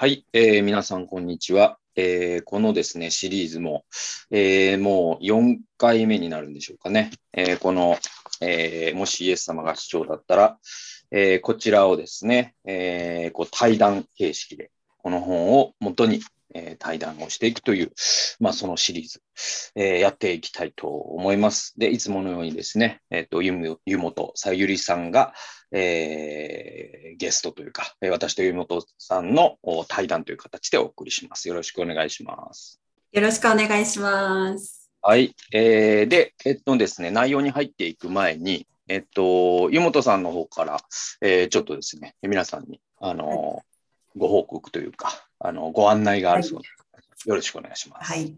はい、えー皆さん、こんにちは。えーこのですね、シリーズも、えーもう4回目になるんでしょうかね。えーこの、えーもしイエス様が市長だったら、えーこちらをですね、えーこう対談形式で、この本を元に、えー対談をしていくという、まあ、そのシリーズ、えーやっていきたいと思います。で、いつものようにですね、えっ、と、ゆむ、ゆもとさゆりさんが、えーゲストというか、えー私とゆもとさんのお対談という形でお送りします。よろしくお願いします。よろしくお願いします。はい。えーで、えっとですね、内容に入っていく前に、えっと、湯本さんの方から、えーちょっとですね、皆さんに、あの、ご報告というか、あの、ご案内があるそうです。よろしくお願いします。はい。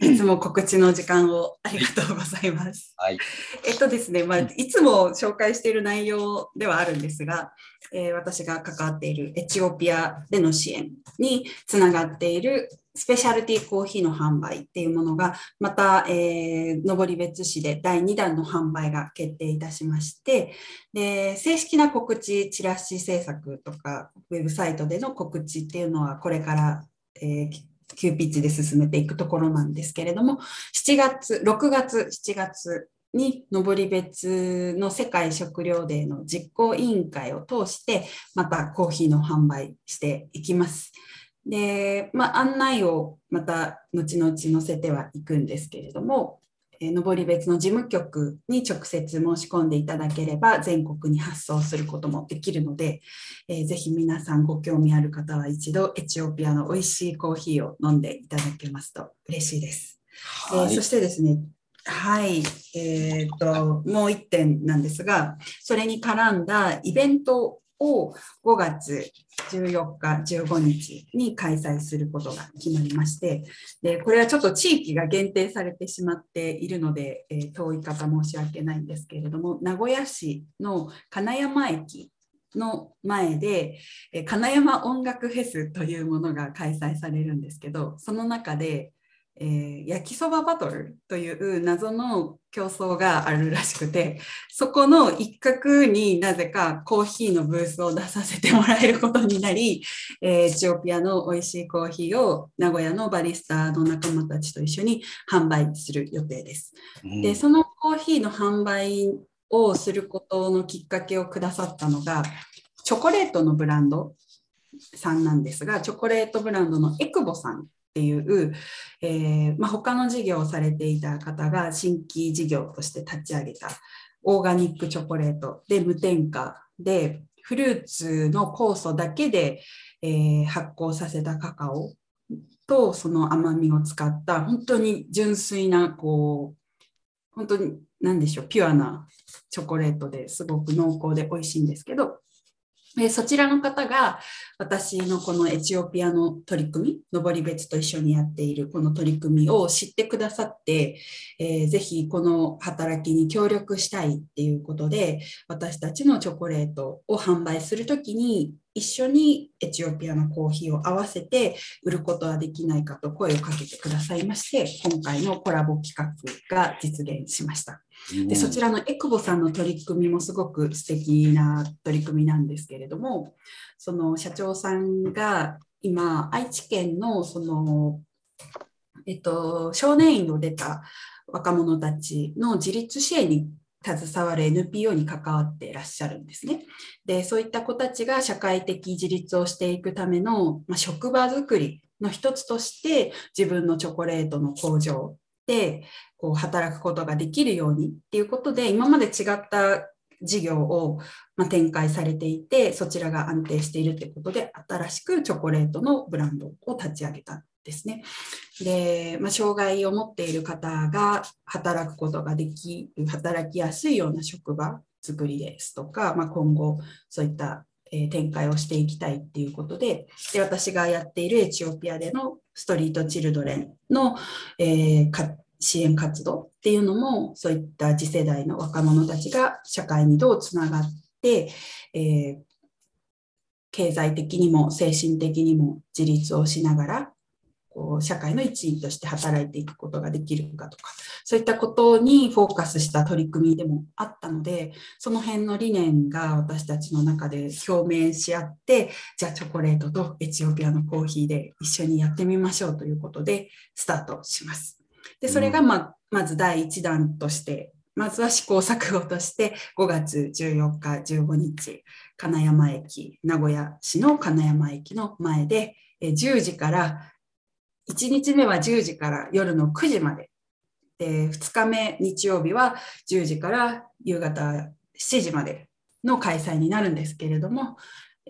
いつも告知の時間をありがとうございます。はい。えっとですね、まあ、いつも紹介している内容ではあるんですが、えー私が関わっているエチオピアでの支援につながっているスペシャルティーコーヒーの販売っていうものが、また、えー登別市で第2弾の販売が決定いたしまして、で、正式な告知、チラシ制作とか、ウェブサイトでの告知っていうのは、これから、えー急ピッチで進めていくところなんですけれども、7月、6月、7月に登別の世界食料デーの実行委員会を通して、またコーヒーの販売していきます。で、まあ、案内をまた後々載せてはいくんですけれども、えー登別の事務局に直接申し込んでいただければ全国に発送することもできるので、えーぜひ皆さんご興味ある方は一度エチオピアの美味しいコーヒーを飲んでいただけますと嬉しいです。えーはいそしてですね、はい、えーと、もう一点なんですが、それに絡んだイベントを5月14日、15日に開催することが決まりまして、でこれはちょっと地域が限定されてしまっているので、えー遠い方申し訳ないんですけれども、名古屋市の金山駅の前で、え金山音楽フェスというものが開催されるんですけど、その中で、えー焼きそばバトルという謎の競争があるらしくて、そこの一角になぜかコーヒーのブースを出させてもらえることになり、えーエチオピアの美味しいコーヒーを名古屋のバリスタの仲間たちと一緒に販売する予定です。うんで、そのコーヒーの販売をすることのきっかけをくださったのが、チョコレートのブランドさんなんですが、チョコレートブランドのエクボさんっていう、えーまあ、他の事業をされていた方が新規事業として立ち上げた。オーガニックチョコレート。で無添加。でフルーツの酵素だけで、えー発酵させたカカオ。とその甘みを使った本当に純粋なこう本当に何でしょうピュアなチョコレートですごく濃厚で美味しいんですけどえそちらの方が私のこのエチオピアの取り組み、登別と一緒にやっているこの取り組みを知ってくださって、えーぜひこの働きに協力したいっていうことで、私たちのチョコレートを販売する時に一緒にエチオピアのコーヒーを合わせて売ることはできないかと声をかけてくださいまして、今回のコラボ企画が実現しました。でそちらのエクボさんの取り組みもすごく素敵な取り組みなんですけれどもその社長さんが今愛知県のその、えっと、少年院を出た若者たちの自立支援に携わる NPO に関わっていらっしゃるんですね。でそういった子たちが社会的自立をしていくための、まあ、職場づくりの一つとして自分のチョコレートの工場でこう働くことができるようにっていうことで今まで違った事業をま展開されていてそちらが安定しているということで新しくチョコレートのブランドを立ち上げたんですね。で、まあ、障害を持っている方が働くことができる働きやすいような職場作りですとか、まあ、今後そういった展開をしていきたいっていうことでで私がやっているエチオピアでのストリートチルドレンの、えー支援活動っていうのもそういった次世代の若者たちが社会にどうつながって、えー経済的にも精神的にも自立をしながらこう社会の一員として働いていくことができるかとか、そういったことにフォーカスした取り組みでもあったので、その辺の理念が私たちの中で表明し合って、じゃあチョコレートとエチオピアのコーヒーで一緒にやってみましょうということでスタートします。で、それがままず第1弾としてまずは試行錯誤として5月14日、15日、金山駅、名古屋市の金山駅の前で10時から、1日目は10時から夜の9時まで、で2日目日曜日は10時から夕方7時までの開催になるんですけれども、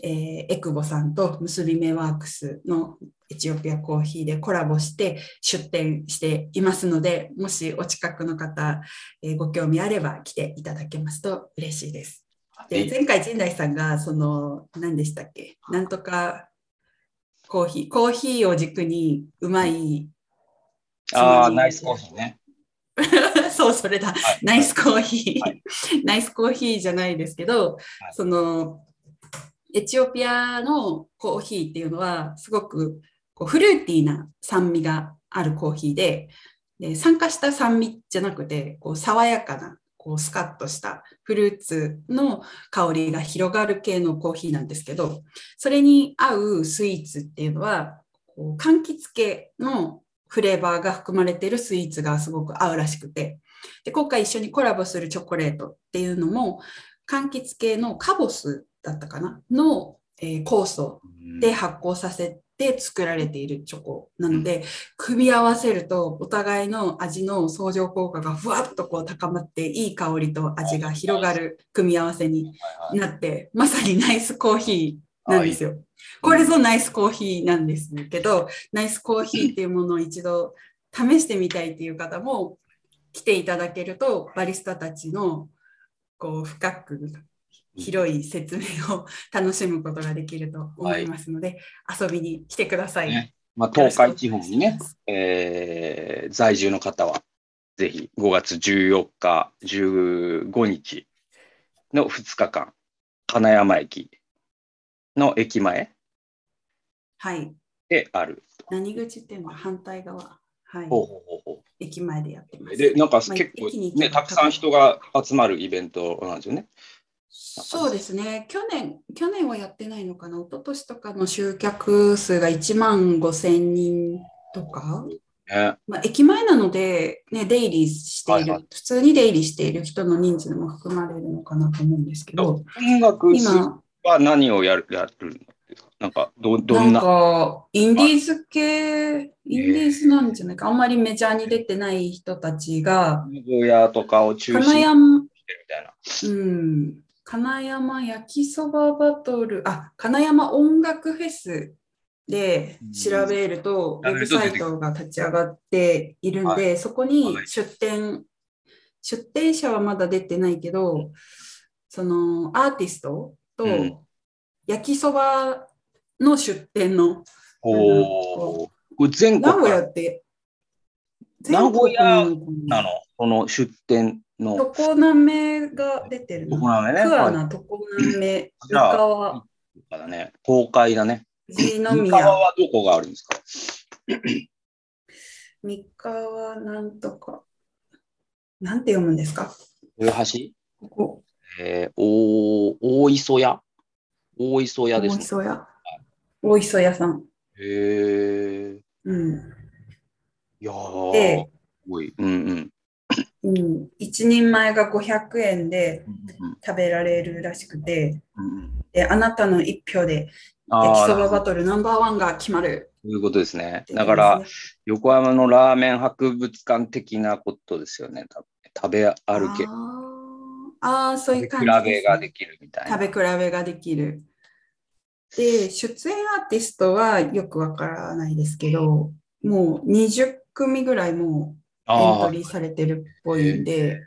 えー、エクボさんと結び目ワークスのエチオピアコーヒーでコラボして出店していますので、もしお近くの方、えー、ご興味あれば来ていただけますと嬉しいです。で前回陣内さんがその何でしたっけ？なんとかコーヒーコーヒーを軸にうまいああナイスコーヒーね。そうそれだ、はい、ナイスコーヒー、はい、ナイスコーヒーじゃないですけど、はい、そのエチオピアのコーヒーっていうのはすごくこうフルーティーな酸味があるコーヒーで、で酸化した酸味じゃなくて、こう爽やかな、こうスカッとしたフルーツの香りが広がる系のコーヒーなんですけど、それに合うスイーツっていうのは、こう柑橘系のフレーバーが含まれてるスイーツがすごく合うらしくて、で今回一緒にコラボするチョコレートっていうのも、柑橘系のカボスだったかなの、えー、酵素で発酵させて作られているチョコなので、組み合わせるとお互いの味の相乗効果がふわっとこう高まっていい香りと味が広がる組み合わせになって、まさにナイスコーヒーなんですよ。これぞナイスコーヒーなんですけど、ナイスコーヒーっていうものを一度試してみたいっていう方も来ていただけると、バリスタたちのこう深く広い説明を楽しむことができると思いますので、はい、遊びに来てください。ね、まあ、東海地方にね、えー、在住の方は、ぜひ5月14日、15日の2日間、金山駅の駅前である。何口っていうのは反対側？はい、ほうほうほう駅前でやってます。で、なんか結構ね、たくさん人が集まるイベントなんですよね。そうですね。去年、去年はやってないのかな、一昨年とかの集客数が1万5千人とか、ねまあ、駅前なので、ね、出入りしている、はいはい、普通に出入りしている人の人数も含まれるのかなと思うんですけど、音楽今は何をやるやるんですかなんかどどんな？なんか、インディーズ系、インディーズなんじゃないか、あんまりメジャーに出てない人たちが、屋とかを中心にしてるみたいな。うん金山焼きそばバトル、あ、金山音楽フェスで調べると、ウェブサイトが立ち上がっているんで、そこに出店、出店者はまだ出てないけど、そのアーティストと焼きそばの出店の、おお、全国名古屋って、名古屋なの、その出店の。常滑が出てる常滑ね。桑名、常滑、三河。だね。東海だね。三河はどこがあるんですか？三河なんとか。なんて読むんですか？豊橋？ここ。えー、大大磯屋？大磯屋です、ね。大磯屋。大磯屋さん。へえ。うん。いやー、すごい。うんうん。うん、1人前が500円で食べられるらしくて、であなたの1票で焼きそばバトルナンバーワンが決まる。そういうことですね。だから、横浜のラーメン博物館的なことですよね。食べ歩け。ああ、そういう感じ、ね、食べ比べができるみたいな。食べ比べができる。で、出演アーティストはよくわからないですけど、もう20組ぐらいもうエントリーされてるっぽいんで、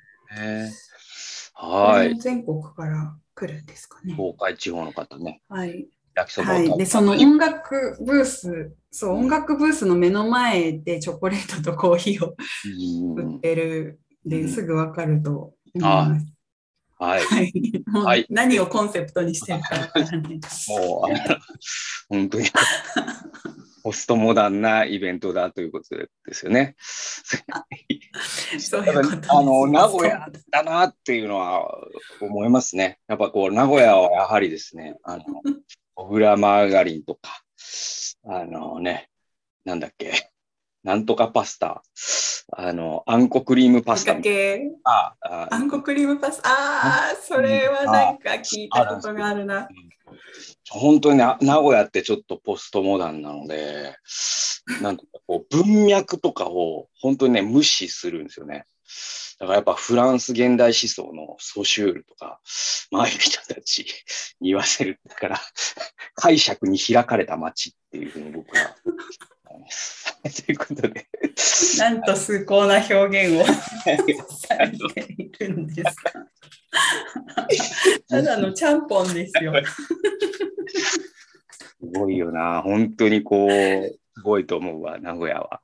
はい。全国から来るんですかね。東海地方の方ね。はい。焼きそばはい、で、その音楽ブース、そう、音楽ブースの目の前でチョコレートとコーヒーを売ってるですぐわかると思います。はい。はい、何をコンセプトにしてるかわからない。もう、本当に。ポストモダンなイベントだということですよね。そういうこと。あの、名古屋だなっていうのは思いますね。やっぱこう、名古屋はやはりですね、あの、小倉マーガリンとか、あのね、なんだっけ、なんとかパスタ、あの、あんこクリームパスタあああんこクリームパスタ。ああ、それはなんか聞いたことがあるな。本当に名古屋ってちょっとポストモダンなので、なんかこう文脈とかを本当にね、無視するんですよね。だからやっぱフランス現代思想のソシュールとか、前の人たち に言わせる。だから、解釈に開かれた街っていうふうに僕は思います。ということで。なんと崇高な表現をされているんですか。ただのちゃんぽんですよ。すごいよな。本当にこう、すごいと思うわ、名古屋は。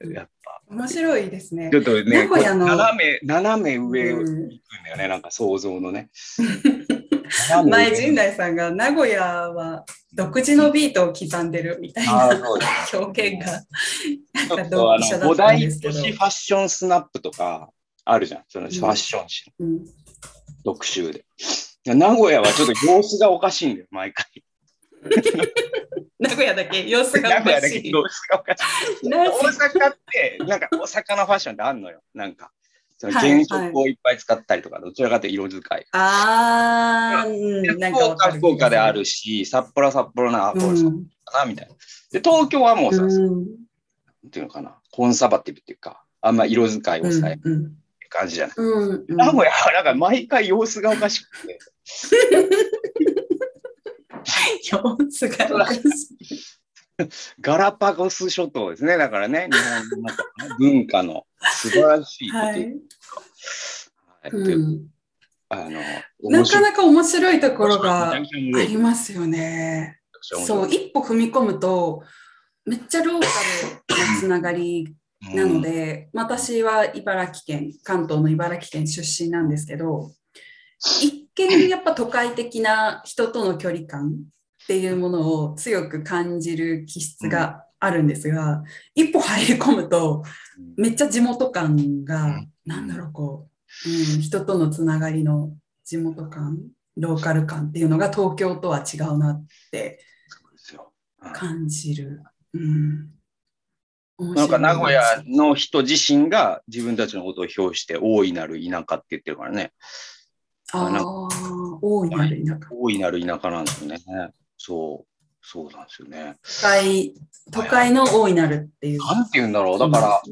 やっぱ。面白いですねち。ょっとね、名古屋の斜め、斜め上を行くんだよね、なんか想像のね。前、上陣内さんが名古屋は独自のビートを刻んでるみたいな表現がな大んですけど都市ファッションスナップとかあるじゃん。そのファッション誌のうん特集で。名古屋はちょっと様子がおかしいんだよ、毎回。名古屋だけ様子が名おかしい。古屋だけ様子がおかしい。なぜ 大阪って、なんか大阪のファッションってあんのよ。なんか、原色をいっぱい使ったりとか、どちらかというと色使い。あー、うん、なんか福岡であるし、札幌は札幌な、あ、これそううんかな、みたいな。で、東京はもうさ、なんうんていうのかな、コンサバティブっていうか、あんま色使いをさ、うんうん感じじゃない。名古屋はなんか毎回様子がおかしくて、様子がおかしい。ガラパゴス諸島ですね。だからね、日本の文化の素晴らしいこと。はい。はい。でうん。あのなかなか面白いところ面がありますよね。そう、一歩踏み込むと、めっちゃローカルなつながりなので、私は茨城県、関東の茨城県出身なんですけど、一見やっぱ都会的な人との距離感っていうものを強く感じる気質があるんですが、一歩入り込むと、めっちゃ地元感が、うんなんだろう、こう、うん、人とのつながりの地元感、ローカル感っていうのが東京とは違うなって感じる。うん、なんか名古屋の人自身が自分たちのことを表して大いなる田舎って言ってるからね。ああ、大いなる田舎。大いなる田舎なんですよね。そう、そうなんですよね。都会、都会の大いなるっていう。なんて言うんだろう。だから、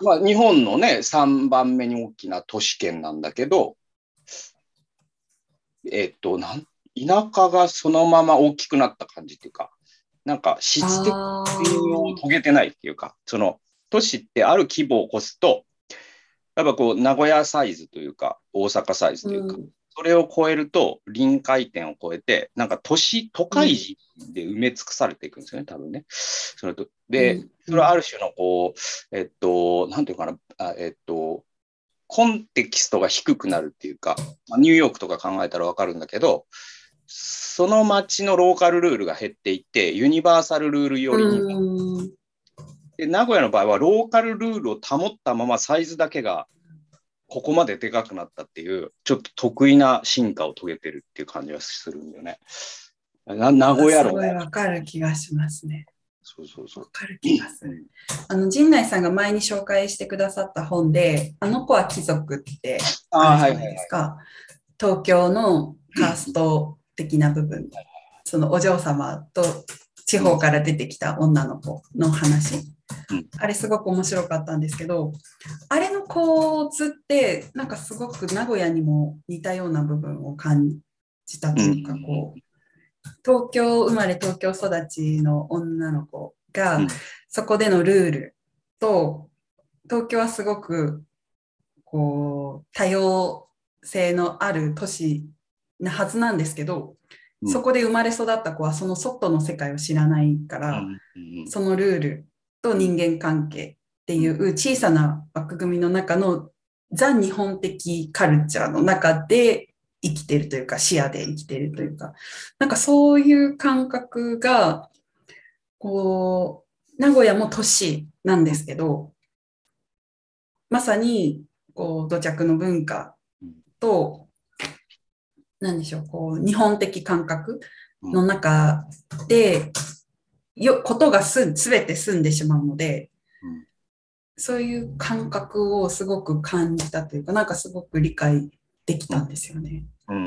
まあ、日本のね、3番目に大きな都市圏なんだけど、えっと、なん田舎がそのまま大きくなった感じっていうか、なんか質的を遂げてないっていうか、その都市ってある規模を起こすと、やっぱこう名古屋サイズというか、大阪サイズというか、うんそれを超えると臨界点を超えて、なんか都市、都会人で埋め尽くされていくんですよね、多分ね。それとで、うん。それはある種のこう、えっと、なんていうかな、あえっと、コンテキストが低くなるっていうか、まあニューヨークとか考えたらわかるんだけど、その街のローカルルールが減っていって、ユニバーサルルールよりに、うん。で名古屋の場合はローカルルールを保ったままサイズだけがここまででかくなったっていう、ちょっと得意な進化を遂げてるっていう感じがするんだよね。な名古屋すごい。わかる気がしますね。そうそうそうわ。かる気がする。あの、陣内さんが前に紹介してくださった本で、あの子は貴族ってあるじゃないはいはいはい。ですか。東京のカースト的な部分、そのお嬢様と地方から出てきた女の子の話うん。あれすごく面白かったんですけど、あれの構図って、なんかすごく名古屋にも似たような部分を感じたというか、うん。こう、東京生まれ東京育ちの女の子が、うん。そこでのルールと、東京はすごくこう多様性のある都市なはずなんですけど、うん。そこで生まれ育った子はその外の世界を知らないから、そのルールと人間関係っていう小さな枠組みの中のザ日本的カルチャーの中で生きてるというか視野で生きてるというか。なんかそういう感覚がこう、名古屋も都市なんですけど、まさに、こう、土着の文化と、なんでしょう、こう、日本的感覚の中で、よ、ことがす、すべて済んでしまうので、うんそういう感覚をすごく感じたというか、なんかすごく理解できたんですよね。うんう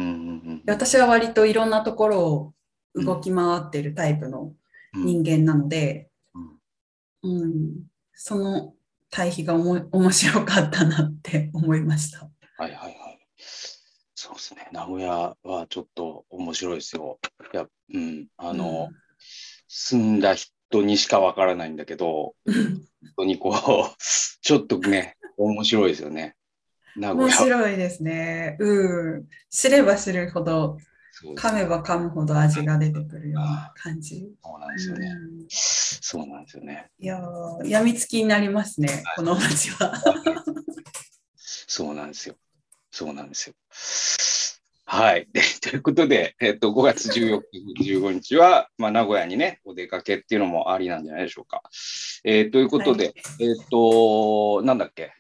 んで私は割といろんなところを動き回ってるタイプのうん人間なので、うんうん、その対比がおも面白かったなって思いました。はいはいはい。そうですね。名古屋はちょっと面白いですよ。いや、うん。あの、住んだ人にしかわからないんだけど、うん、本当にこう、ちょっとね、面白いですよね。面屋。白いですね。うん。知れば知るほど、噛めば噛むほど味が出てくるような感じ。そうなんですよね。うんそうなんですよね。いやー、やみつきになりますね、この街は。そうなんですよ。そうなんですよ。はい。で ということで、えっと、5月14日、15日は、まあ、名古屋にね、お出かけっていうのもありなんじゃないでしょうか。えーということで、えっと、なんだっけ。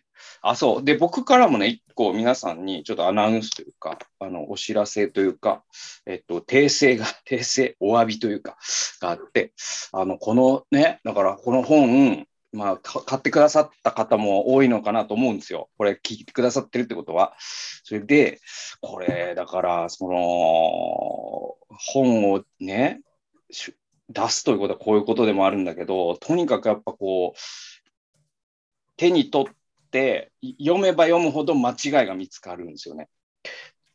あ、そう。で、僕からもね、一個皆さんにちょっとアナウンスというか、あの、お知らせというか、えっと、訂正が、訂正、お詫びというか、があって、あの、このね、だからこの本、まあ、買ってくださった方も多いのかなと思うんですよ。これ聞いてくださってるってことは。それで、これ、だから、その、本をね、出すということはこういうことでもあるんだけど、とにかくやっぱこう、手に取って読めば読むほど間違いが見つかるんですよね。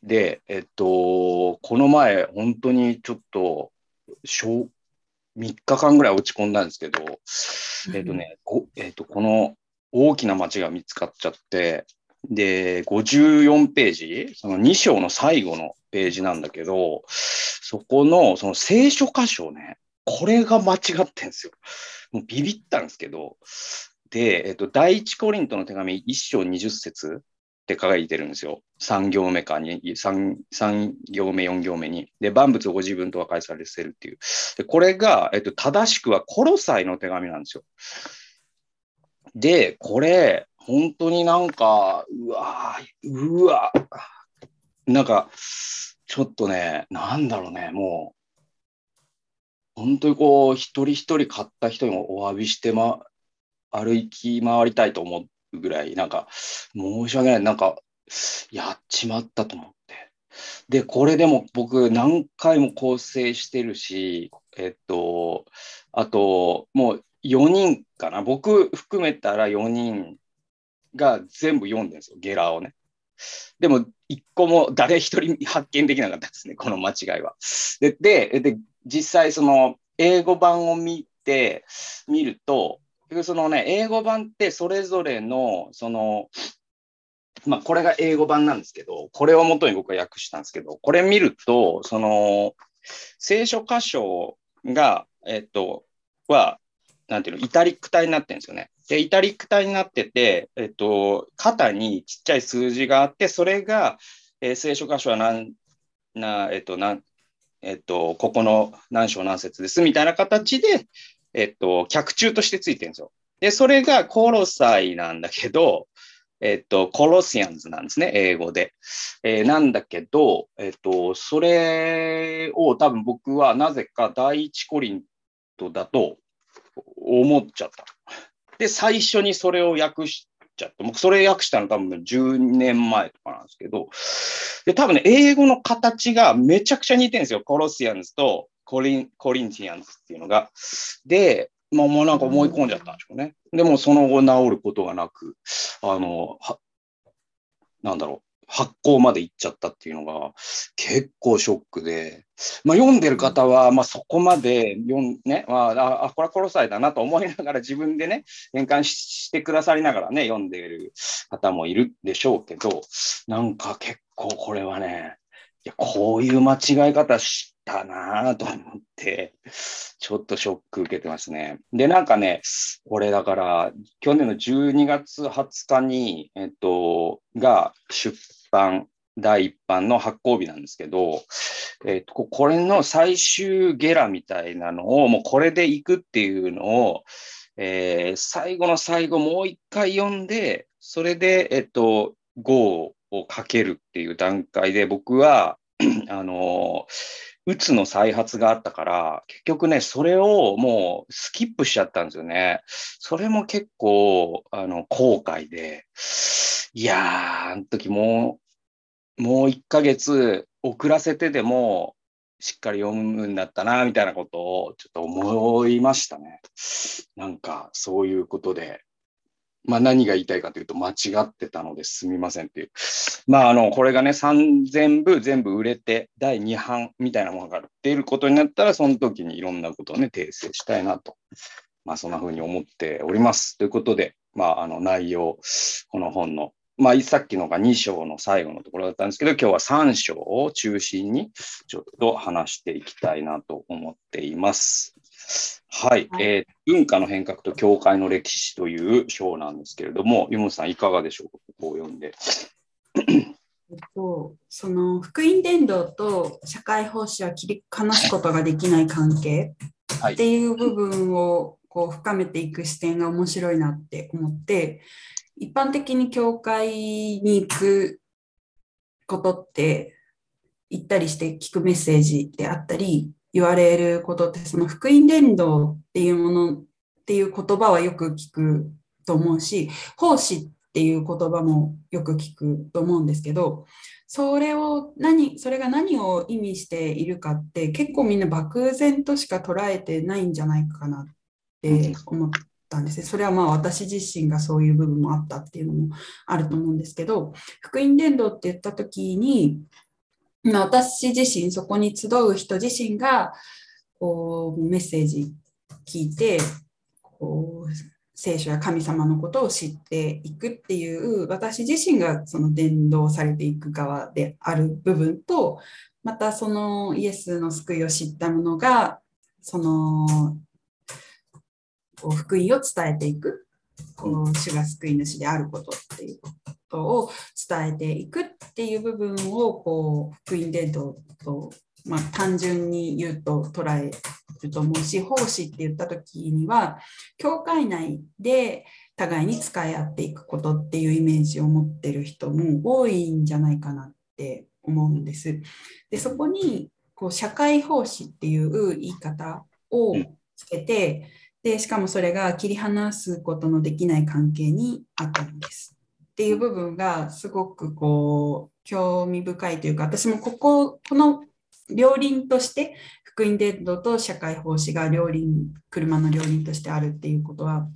で、えっと、この前、本当にちょっと、3日間ぐらい落ち込んだんですけど、えっとね、ごえっと、この大きな間違いが見つかっちゃって、で、54ページ、その2章の最後のページなんだけど、そこのその聖書箇所ね、これが間違ってんですよ。もうビビったんですけど、で、えっと、第一コリントの手紙1章20節って書いてるんですよ。3行目かに、3, 3行目、4行目に。で、万物をご自分と和解されせるっていう。で、これが、えっと、正しくはコロサイの手紙なんですよ。で、これ、本当になんか、うわうわなんか、ちょっとね、なんだろうね、もう、本当にこう、一人一人買った人にもお詫びして、ま、歩き回りたいと思うぐらい、なんか、申し訳ない、なんか、やっちまったと思って。で、これでも僕、何回も構成してるし、えっと、あと、もう4人かな、僕含めたら4人が全部読んでるんですよ、ゲラをね。でも、一個も誰一人発見できなかったですね、この間違いは。で、で、で実際、その、英語版を見て、見ると、局そのね、英語版ってそれぞれの、その、まあ、これが英語版なんですけど、これを元に僕は訳したんですけど、これ見ると、その、聖書箇所が、えっと、は、なんていうの、イタリック体になってるんですよね。で、イタリック体になってて、えっと、肩にちっちゃい数字があって、それが、えー聖書箇所は何、な、えっと、なん、えっと、ここの何章何節ですみたいな形で、えっと、脚注としてついてるんですよ。で、それがコロサイなんだけど、えっと、コロシアンズなんですね、英語で。えーなんだけど、えっと、それを多分僕はなぜか第一コリントだと思っちゃった。で、最初にそれを訳しちゃって、僕それ訳したの多分10年前とかなんですけど、で、多分ね、英語の形がめちゃくちゃ似てるんですよ。コロシアンズとコリンコリンティアンズっていうのが。で、まあもうなんか思い込んじゃったんでしょうね。でもその後治ることがなく、あの、はなんだろう、発行まで行っちゃったっていうのが結構ショックで、まあ、読んでる方は、まあ、そこまで読ん、ね、まあ、あ、これは殺されたなと思いながら自分でね、変換してくださりながらね、読んでる方もいるでしょうけど、なんか結構これはね、いやこういう間違い方したなと思って、ちょっとショック受けてますね。で、なんかね、これだから、去年の12月20日に、えっと、が出版第一版の発行日なんですけど、えっ、と、これの最終ゲラみたいなのを、もうこれでいくっていうのを、えー、最後の最後もう一回読んで、それで、えっ、と、5をかけるっていう段階で、僕は、あのうつの再発があったから、結局ね、それをもうスキップしちゃったんですよね。それも結構、あの、後悔で、いやー、あの時もう、もう1ヶ月遅らせてでも、しっかり読むんだったな、みたいなことをちょっと思いましたね。なんか、そういうことで、まあ何が言いたいかというと間違ってたのですみませんっていう。まああの、これがね、3000部全部売れて第2版みたいなものが出ることになったら、その時にいろんなことをね、訂正したいなと。まあそんな風に思っております。ということで、まああの内容、この本のまあ、さっきのが2章の最後のところだったんですけど、今日は3章を中心にちょっと話していきたいなと思っています。はい、はい、えー、文化の変革と教会の歴史という章なんですけれども、湯本さん、いかがでしょうか、ここを読んで。えっと、その福音伝道と社会奉仕は切り離すことができない関係っていう部分をこう深めていく視点が面白いなって思って、一般的に教会に行くことって行ったりして聞くメッセージであったり、言われることって、その福音伝道っていうものっていう言葉はよく聞くと思うし、奉仕っていう言葉もよく聞くと思うんですけど、それを何、それが何を意味しているかって結構みんな漠然としか捉えてないんじゃないかなって思ったんですね。それはまあ私自身がそういう部分もあったっていうのもあると思うんですけど、福音伝道って言った時に、私自身、そこに集う人自身がこうメッセージ聞いてこう、聖書や神様のことを知っていくっていう、私自身がその伝道されていく側である部分と、またそのイエスの救いを知ったものが、その福音を伝えていく、こう主が救い主であることっていうことを伝えていくっていう部分をこう福音伝道と、まあ、単純に言うと捉えると思うし奉仕って言った時には教会内で互いに使い合っていくことっていうイメージを持ってる人も多いんじゃないかなって思うんです。でそこにこう社会奉仕っていう言い方をつけてでしかもそれが切り離すことのできない関係にあったんです。っていう部分がすごくこう興味深いというか私もこここの両輪として福音伝道と社会奉仕が両輪車の両輪としてあるっていうことは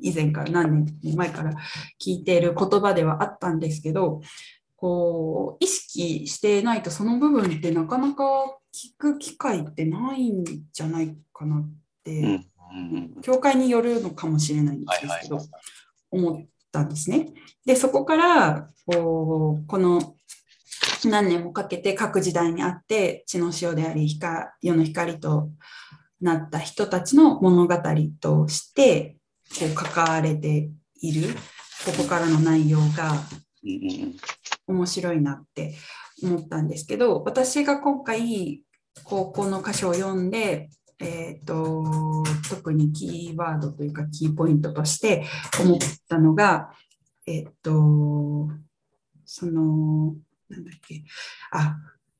以前から何年前から聞いている言葉ではあったんですけどこう意識してないとその部分ってなかなか聞く機会ってないんじゃないかなって、教会によるのかもしれないんですけど、思ったんですね。で、そこからこうこの何年もかけて各時代にあって血の潮であり世の光となった人たちの物語としてこう書かれている。ここからの内容が面白いなって思ったんですけど私が今回高校の箇所を読んでえーと、特にキーワードというかキーポイントとして思ったのが、えっ、ー、と、その、なんだっけ、あ、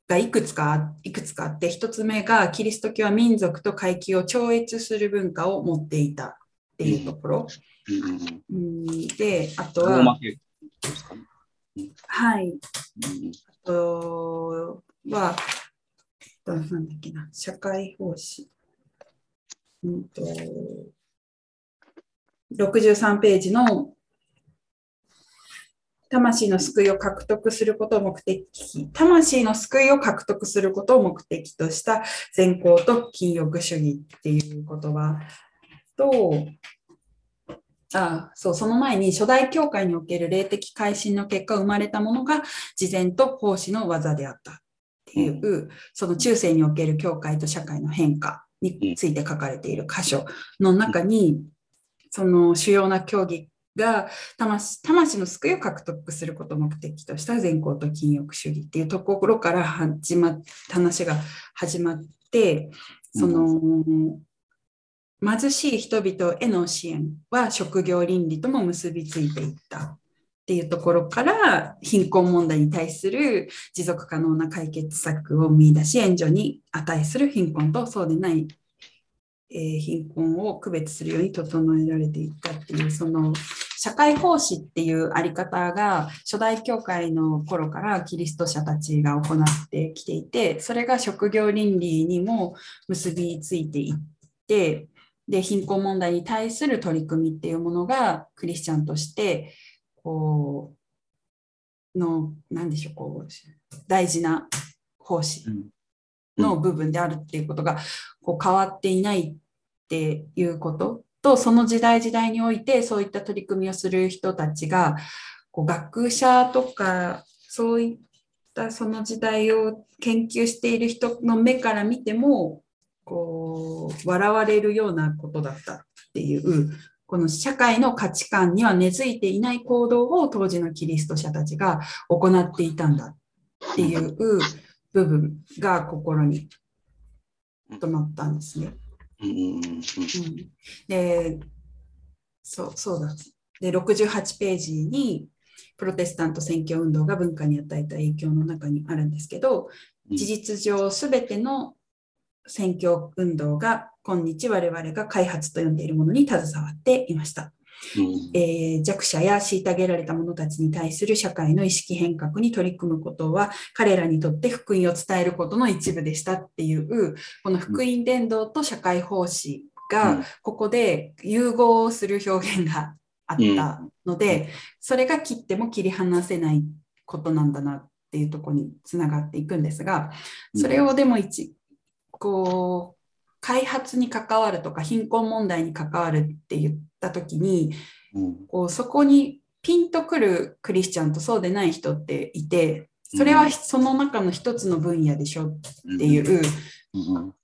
がいくつか、いくつかあって、一つ目がキリスト教は民族と階級を超越する文化を持っていたっていうところ。うん、で、あとは、はい。あとは、なんだっけな、社会奉仕。うんと、63ページの魂の救いを獲得することを目的、魂の救いを獲得することを目的とした善行と禁欲主義っていう言葉と、あそうその前に初代教会における霊的改心の結果生まれたものが事前と奉仕の技であったっていう、その中世における教会と社会の変化について書かれている箇所の中に、その主要な競技が魂魂の救いを獲得することを目的とした善行と禁欲主義っていうところから始ま話が始まってその、貧しい人々への支援は職業倫理とも結びついていったっていうところから貧困問題に対する持続可能な解決策を見出し援助に値する貧困とそうでないえー、貧困を区別するように整えられていったっていうその社会奉仕っていうあり方が初代教会の頃からキリスト者たちが行ってきていてそれが職業倫理にも結びついていってで貧困問題に対する取り組みっていうものがクリスチャンとしてこうの何でしょうこう大事な奉仕の部分であるっていうことがこう変わっていないっていうことと、その時代時代においてそういった取り組みをする人たちが、こう学者とかそういったその時代を研究している人の目から見ても、こう笑われるようなことだったっていう、この社会の価値観には根付いていない行動を当時のキリスト者たちが行っていたんだっていう部分が心に止まったんですね。でそうそうだで68ページにプロテスタント選挙運動が文化に与えた影響の中にあるんですけど事実上すべての選挙運動が今日我々が開発と呼んでいるものに携わっていました。えー、弱者や虐げられた者たちに対する社会の意識変革に取り組むことは彼らにとって福音を伝えることの一部でしたっていうこの福音伝道と社会奉仕がここで融合する表現があったのでそれが切っても切り離せないことなんだなっていうとこにつながっていくんですがそれをでも一こう開発に関わるとか貧困問題に関わるって言った時に、うん、こうそこにピンとくるクリスチャンとそうでない人っていてそれはその中の一つの分野でしょっていう、うん、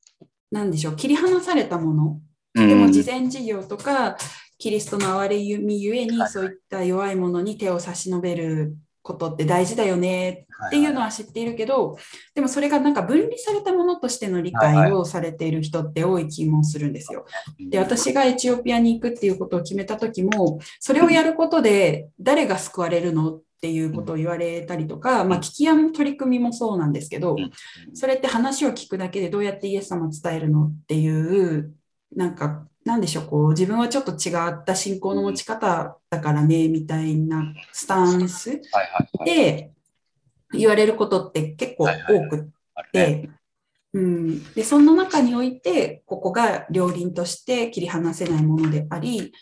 なんでしょう切り離されたものでも慈善事業とかキリストの憐れみゆえにそういった弱いものに手を差し伸べることって大事だよねっていうのは知っているけど、でもそれがなんか分離されたものとしての理解をされている人って多い気もするんですよ。で、私がエチオピアに行くっていうことを決めた時も、それをやることで誰が救われるのっていうことを言われたりとか、まあ、聞き屋の取り組みもそうなんですけど、それって話を聞くだけでどうやってイエス様を伝えるのっていう、なんかなんでしょう、こう、自分はちょっと違った信仰の持ち方だからね、みたいなスタンスで言われることって結構多くって、うん、でその中においてここが両輪として切り離せないものであり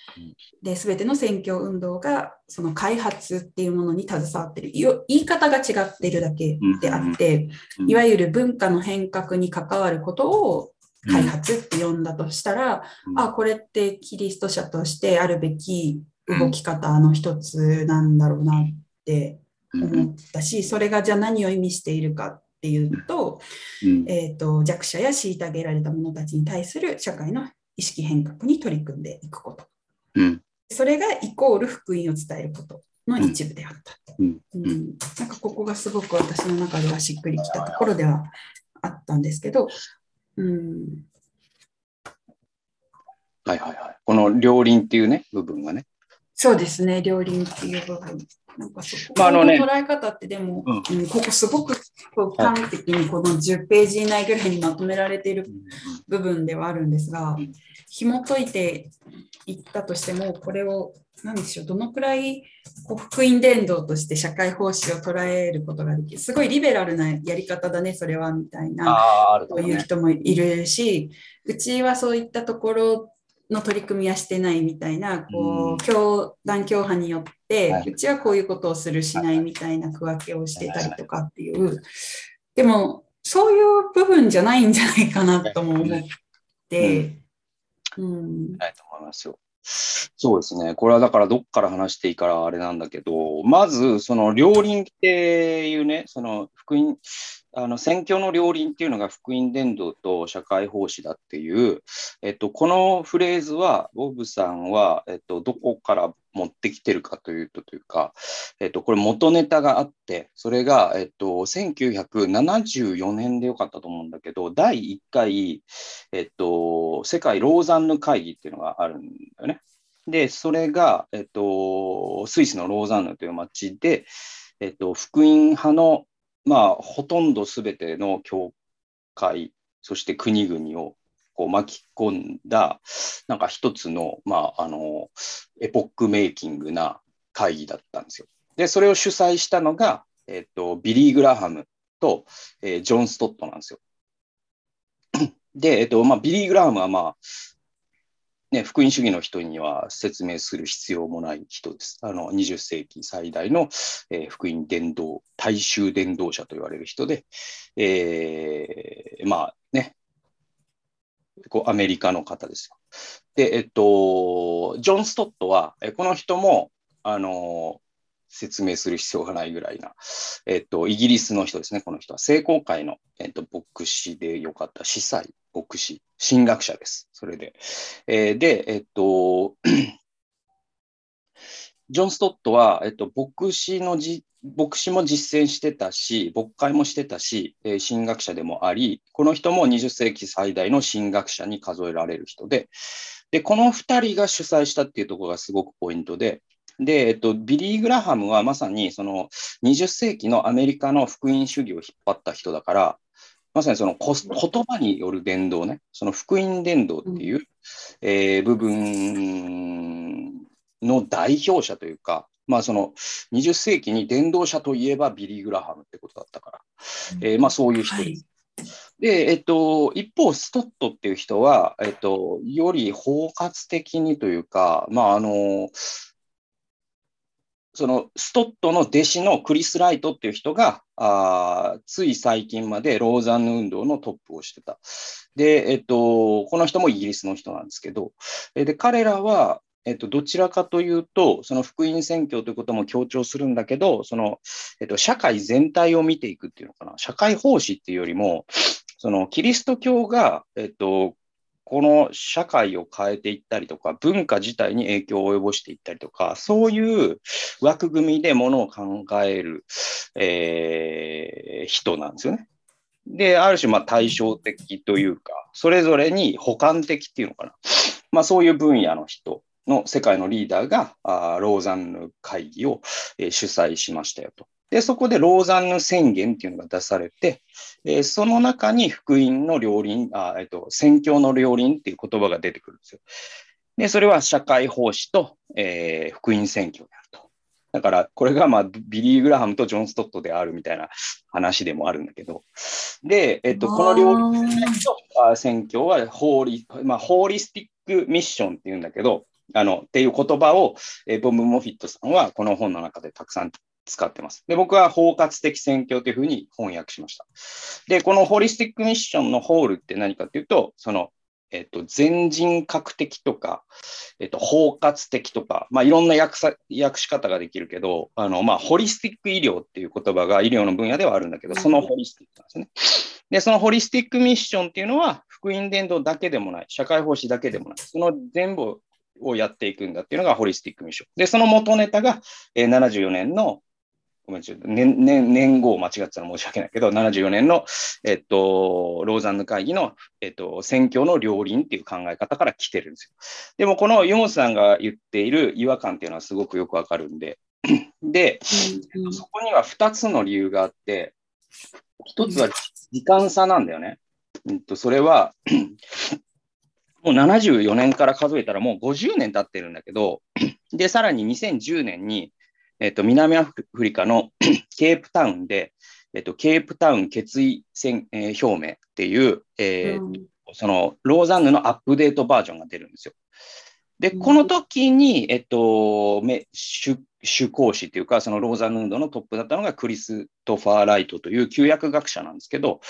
で全ての選挙運動がその開発っていうものに携わっている言い方が違っているだけであっていわゆる文化の変革に関わることを開発って呼んだとしたら、うん、あこれってキリスト者としてあるべき動き方の一つなんだろうなって思ったし、それがじゃあ何を意味しているかっていうと,、えーと、弱者や虐げられた者たちに対する社会の意識変革に取り組んでいくこと。それがイコール福音を伝えることの一部であった。うん。なんかここがすごく私の中ではしっくりきたところではあったんですけど、うん。はいはいはい。この両輪っていうね、部分がね。そうですね、両輪っていう部分。なんかそこの捉え方ってでも、うん、ここすごく端的にこの10ページ以内ぐらいにまとめられている部分ではあるんですが、紐解いていったとしても、これを何でしょう、どのくらいこう福音伝道として社会奉仕を捉えることができる。すごいリベラルなやり方だね、それは、みたいな、そう。いう人もいるし、うちはそういったところの取り組みはしてないみたいな、こう、教団教派によって、うちはこういうことをするしないみたいな区分けをしてたりとかっていう。でも、そういう部分じゃないんじゃないかなとも思って、うん。ないと思いますよ。そうですね。これはだからどっから話していいからあれなんだけど、まずその両輪っていうね、その福音、あの宣教の両輪っていうのが福音伝道と社会奉仕だっていう、えっと、このフレーズは、ボブさんは、えっと、どこから持ってきてるかというと、というか、えっと、これ元ネタがあって、それが、えっと、1974年でよかったと思うんだけど、第1回、えっと、世界ローザンヌ会議っていうのがあるんだよね。で、それが、えっと、スイスのローザンヌという町で、えっと、福音派の、まあ、ほとんどすべての教会、そして国々をこう巻き込んだ、なんか一つの、まあ、あの、エポックメイキングな会議だったんですよ。で、それを主催したのが、えっと、ビリー・グラハムと、えー、ジョン・ストットなんですよ。で、えっと、まあ、ビリー・グラハムは、まあ、ね、福音主義の人には説明する必要もない人です。あの20世紀最大の、えー、福音伝道、大衆伝道者と言われる人で、えー、まあね、こうアメリカの方ですよ。で、えっと、ジョン・ストットは、この人も、あの、説明する必要がないぐらいな、えっと、イギリスの人ですね、この人は。聖公会の、えっと、牧師でよかった、司祭、牧師、神学者です。それで。えー、で、えっと、ジョン・ストットは、えっと、牧師のじ、牧師も実践してたし、牧会もしてたし、えー、神学者でもあり、この人も20世紀最大の神学者に数えられる人で、で、この2人が主催したっていうところがすごくポイントで、で、えっと、ビリー・グラハムはまさにその20世紀のアメリカの福音主義を引っ張った人だから、まさにその言葉による伝道ね、その福音伝道っていう、うん、えー、部分の代表者というか、まあその20世紀に伝道者といえばビリー・グラハムってことだったから、うん、えー、まあそういう人です。はい。で、えっと、一方、ストットっていう人は、えっと、より包括的にというか、まあ、あの、そのストットの弟子のクリス・ライトっていう人が、あつい最近までローザンヌ運動のトップをしてた。で、えっと、この人もイギリスの人なんですけど、で彼らは、えっと、どちらかというと、その福音宣教ということも強調するんだけど、その、えっと、社会全体を見ていくっていうのかな、社会奉仕っていうよりも、そのキリスト教が、えっと、この社会を変えていったりとか、文化自体に影響を及ぼしていったりとか、そういう枠組みでものを考える、えー、人なんですよね。で、ある種、ま、対照的というか、それぞれに補完的っていうのかな。まあ、そういう分野の人の世界のリーダーが、あローザンヌ会議を、え、主催しましたよと。で、そこでローザンヌ宣言っていうのが出されて、えー、その中に福音の両輪、あえっと、宣教の両輪っていう言葉が出てくるんですよ。で、それは社会奉仕と、えー、福音宣教であると。だから、これが、まあ、ビリー・グラハムとジョン・ストットであるみたいな話でもあるんだけど。で、えっと、この両輪と宣教はホーリ、まあ、ホーリスティックミッションっていうんだけど、あの、っていう言葉を、えー、ボム・モフィットさんはこの本の中でたくさん使ってます。で、僕は包括的宣教というふうに翻訳しました。で、このホリスティックミッションのホールって何かっていうと、その、えっと、全人格的とか、えっと、包括的とか、まあ、いろんな訳さ訳し方ができるけど、あの、まあ、ホリスティック医療っていう言葉が医療の分野ではあるんだけど、そのホリスティックなんですね。で、そのホリスティックミッションっていうのは、福音伝道だけでもない、社会奉仕だけでもない、その全部をやっていくんだっていうのがホリスティックミッション。で、その元ネタが、えー、74年のごめん、ちょ年、年、年号を間違ってたら申し訳ない。けど、74年の、えっと、ローザンヌ会議の、えっと、選挙の両輪ってい。う考え方から来てるんですよ。でも、このユモさんが言ってい。る違和感ってい。うのはすごくよくわかるんで、で、そこには2つの理由があって、1つは時間差なんだよね。うん、とそれは、もう74年から数えたらもう50年経ってるんだけど、で、さらに2010年に、えっと、南アフリカのケープタウンで、えっと、ケープタウン決意宣、えー、表明っていう、えー、うん、そのローザンヌのアップデートバージョンが出るんですよ。で、この時に、えっと、主主講師というか、そのローザンヌ運動のトップだったのがクリストファー・ライトという旧約学者なんですけど、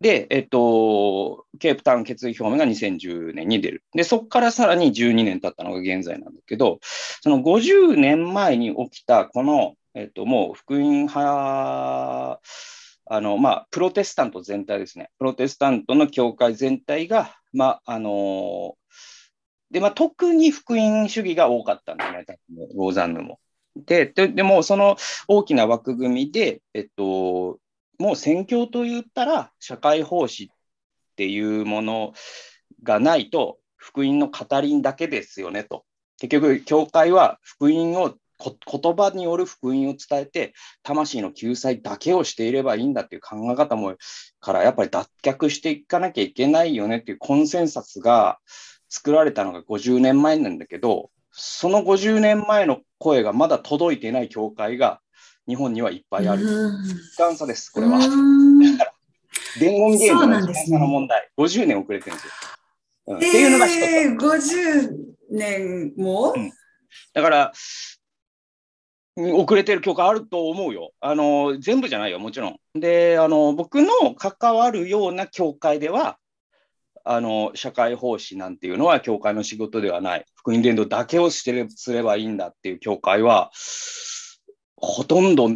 で、えっと、ケープタウン決意表明が2010年に出る。で、そこからさらに12年経ったのが現在なんだけど、その50年前に起きたこの、えっと、もう福音派、あの、まあ、プロテスタント全体ですね。プロテスタントの教会全体が、まあ、あので、まあ、特に福音主義が多かったんだね、ローザンヌも。で、ででも、その大きな枠組みで、えっと、もう宣教と言ったら、社会奉仕っていうものがないと、福音の語りだけですよねと。結局、教会は福音を言葉による福音を伝えて、魂の救済だけをしていればいいんだっていう考え方もからやっぱり脱却していかなきゃいけないよねっていうコンセンサスが作られたのが50年前なんだけど、その50年前の声がまだ届いてない教会が日本にはいっぱいある。時間差です、これは。伝言ゲームの時間差の問題、ね、50年遅れてるんですよ。うん、っていうのが。えー、50年も、うん、だから、遅れてる教会あると思うよ。あの、全部じゃないよ、もちろん。で、あの、僕の関わるような教会では、あの、社会奉仕なんていうのは教会の仕事ではない。福音伝道だけをしてれすればいいんだっていう教会は、ほとんど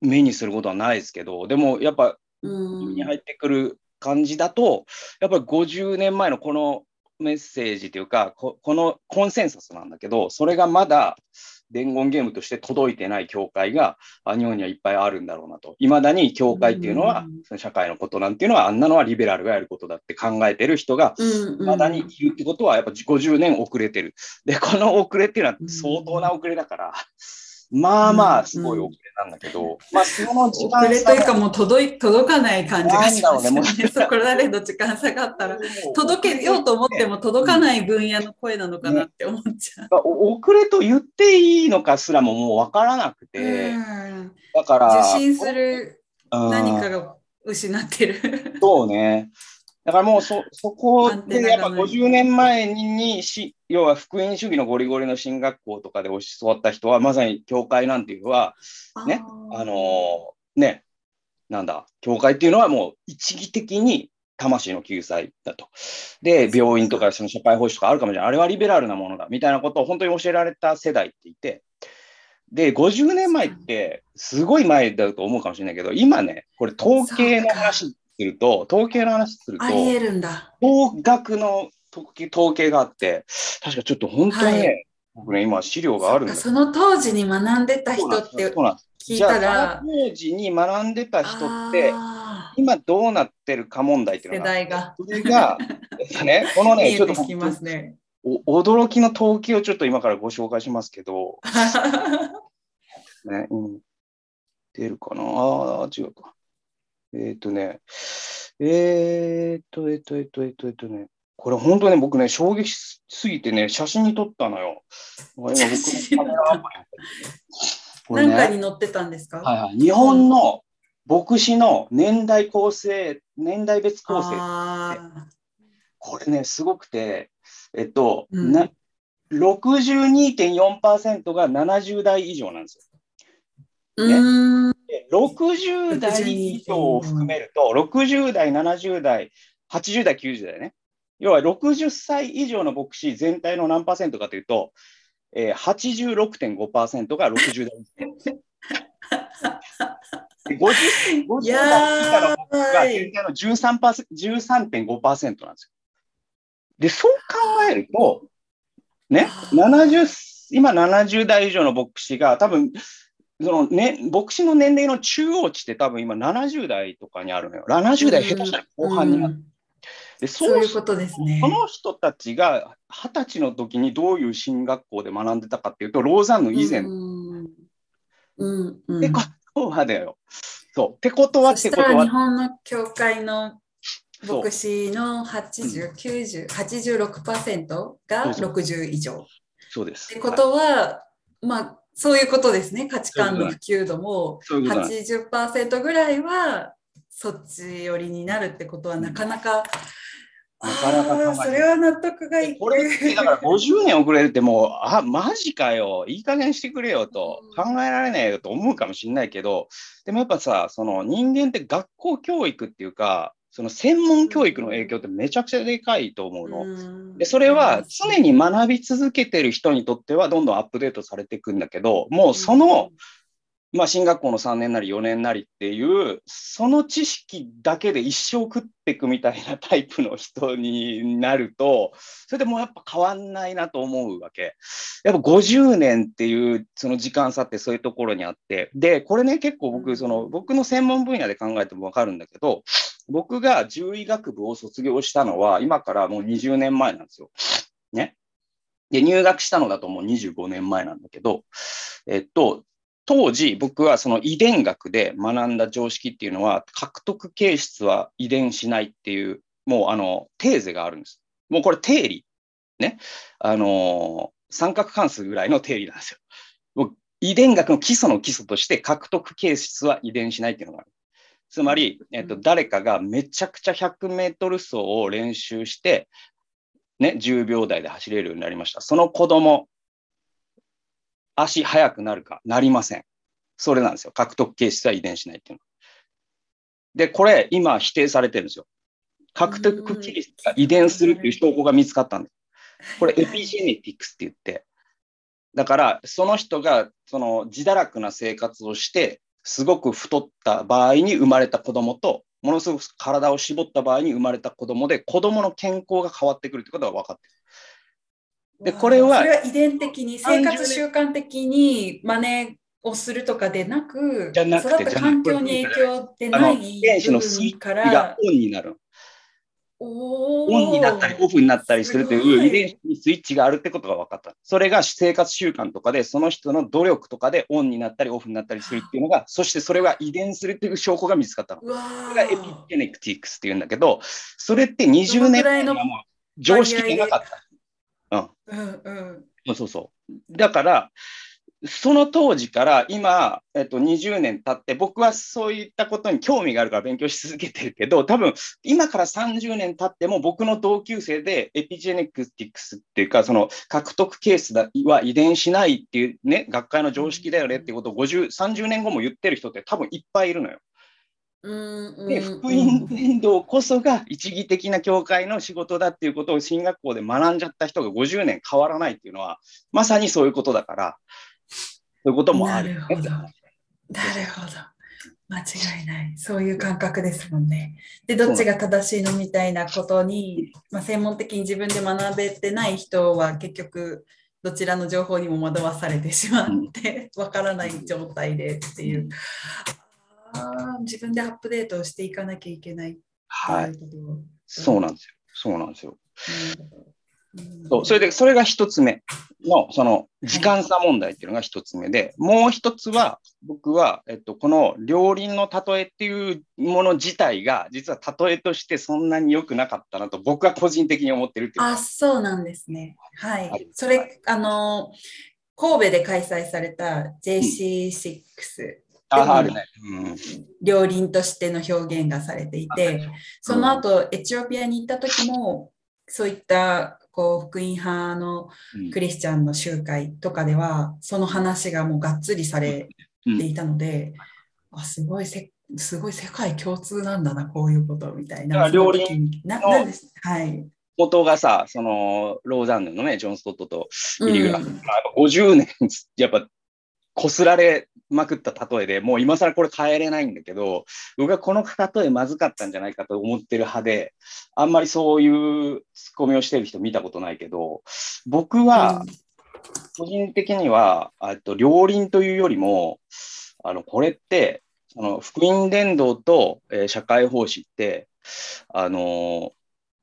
目にすることはないですけど、でもやっぱ、に入ってくる感じだと、やっぱり50年前のこのメッセージというかこ、このコンセンサスなんだけど、それがまだ伝言ゲームとして届いてない教会が日本にはいっぱいあるんだろうなと。いまだに教会っていうのは、その社会のことなんていうのは、あんなのはリベラルがやることだって考えてる人が、いまだにいるってことは、やっぱ50年遅れてる。で、この遅れっていうのは相当な遅れだから、まあまあ、すごい遅れなんだけど、うんうん、まあ、その時間遅れというか、もう届い届かない感じがしますよね。ねそこらでの時間差があったら、届けようと思っても届かない分野の声なのかなって思っちゃう。ね、遅れと言っていいのかすらももう分からなくて、だから。受信する何かが失ってる。そうね。だからもうそ、そこでやっぱ50年前にし、要は福音主義のゴリゴリの進学校とかで教わった人は、まさに教会なんていうのは、ね、あのー、ね、なんだ、教会っていうのはもう一義的に魂の救済だと。で、病院とかその社会奉仕とかあるかもしれない。あれはリベラルなものだ、みたいなことを本当に教えられた世代っていて、で、50年前ってすごい前だと思うかもしれないけど、今ね、これ統計の話すると、統計の話すると、ありえるんだ。高額の統計があって、確かちょっと本当にね、はい、僕ね、今資料があるんだその当時に学んでた人って聞いたら。当時に学んでた人って、今どうなってるか問題っていうのが。世代が。それが、ね、このね、ちょっと、ね、驚きの統計をちょっと今からご紹介しますけど、ね、うん、出るかな？ああ、違うか。えっ、ー、とね、えっ、ー、と、えっ、ー、と、えっ、と、えっ、と、えっ、とね、これ本当ね、僕ね、衝撃すぎてね、写真に撮ったのよ。今僕のカメラアプリ。何かに載ってたんですか、はいはい。日本の牧師の年代構成、年代別構成これね、すごくて、えっと、うん、な62.4%が70代以上なんですよ。ね、60代以上を含めると、60代、70代、80代、90代ね。要は60歳以上の牧師全体の何パーセントかというと、えー、86.5%が60代以 50, 50代以下の牧師が全体の13.5%なんですよ。で、そう考えると、ね、70今70代以上の牧師が多分そのね、牧師の年齢の中央値って多分今70代とかにあるのよ。70代下手したら後半にある。でそういうことですね。その人たちが二十歳の時にどういう進学校で学んでたかっていうと、ローザンヌ以前。うんうんうん、ってことはだよ。そう。ってことはってことは。日本の教会の牧師の80、90、86%が60以上。そうです。ってことは、まあ、そういうことですね。価値観の普及度も80%ぐらいはそっち寄りになるってことはなかなか、なかなかそれは納得がいく。これだから50年遅れるってもう、あ、マジかよ、いい加減してくれよと、考えられないよと思うかもしれないけど、でもやっぱさ、その人間って学校教育っていうか、その専門教育の影響ってめちゃくちゃでかいと思うの。で、それは常に学び続けてる人にとってはどんどんアップデートされていくんだけど、もうそのまあ、進学校の3年なり4年なりっていう、その知識だけで一生食っていくみたいなタイプの人になると、それでもうやっぱ変わんないなと思うわけ。やっぱ50年っていうその時間差ってそういうところにあって、で、これね、結構僕、その僕の専門分野で考えてもわかるんだけど、僕が獣医学部を卒業したのは、今からもう20年前なんですよ。ね。で、入学したのだともう25年前なんだけど、えっと、当時僕はその遺伝学で学んだ常識っていうのは、獲得形質は遺伝しないっていう、もうあの、テーゼがあるんです。もうこれ定理。ね。あのー三角関数ぐらいの定理なんですよ。もう遺伝学の基礎の基礎として獲得形質は遺伝しないっていうのがある。つまり、えっと、誰かがめちゃくちゃ100メートル走を練習して、ね、10秒台で走れるようになりました。その子供、足速くなるかなりません。それなんですよ。獲得形質は遺伝しないっていうの。で、これ、今否定されてるんですよ。獲得形質が遺伝するっていう証拠が見つかったんです。これ、エピジェネティクスって言って、だから、その人が、その、自堕落な生活をして、すごく太った場合に生まれた子供と、ものすごく体を絞った場合に生まれた子供で、子供の健康が変わってくるってことが分かってる。でこれはそれは遺伝的に、生活習慣的に真似をするとかでなく、じゃなくて育った環境に影響でない遺伝子の部スイッチがら、オンになる。オオンになったりオフになったりするという遺伝子。子にスイッチがあるってことが分かった。それが生活習慣とかで、その人の努力とかでオンになったりオフになったりするっていうのが、そしてそれが遺伝するっていう証拠が見つかったの。うわそれがエピージェネクティクスっていうんだけど、それって20年前にはもう常識でなかった。うんうん。そうそうそう。だから、その当時から今、えっと、20年経って、僕はそういったことに興味があるから勉強し続けてるけど、多分今から30年経っても僕の同級生でエピジェネクティクスっていうか、その獲得ケースだは遺伝しないっていうね、学会の常識だよねってことを50、30年後も言ってる人って多分いっぱいいるのよ。うんで、福音伝道こそが一義的な教会の仕事だっていうことを進学校で学んじゃった人が50年変わらないっていうのは、まさにそういうことだから、そういうこともある、なるほど。なるほど。間違いない。そういう感覚ですもんね。で、どっちが正しいのみたいなことに、まあ、専門的に自分で学べてない人は結局、どちらの情報にも惑わされてしまって、わからない状態でっていう。自分でアップデートをしていかなきゃいけないってはい。そうなんですよ。そうなんですよ。うんそうそれで、それが一つ目の、その時間差問題っていうのが一つ目で、もう一つは、僕は、えっと、この両輪の例えっていうもの自体が、実は例えとしてそんなに良くなかったなと、僕は個人的に思ってるっていう。あ、そうなんですね。ははいい。それ、あの、神戸で開催された JC6、あ、あるね。うん。両輪としての表現がされていて、その後、エチオピアに行った時も、そういったこう福音派のうん。クリスチャンの集会とかでは、その話がもうがっつりされていたので、あすごいせ、すごい世界共通なんだな、こういうことみたいな。両輪なのなんです。はい。元がさ、その、ローザンヌのね、ジョン・ストットとうイリグラフ、ん。まあやっぱ50年、やっぱ、こすられまくった例えでもう今更これ変えれないんだけど、僕はこの例えまずかったんじゃないかと思ってる派で、あんまりそういうツッコミをしてる人見たことないけど、僕は個人的には、あと両輪というよりも、あの、これって、その福音伝道と、えー社会奉仕って、あのー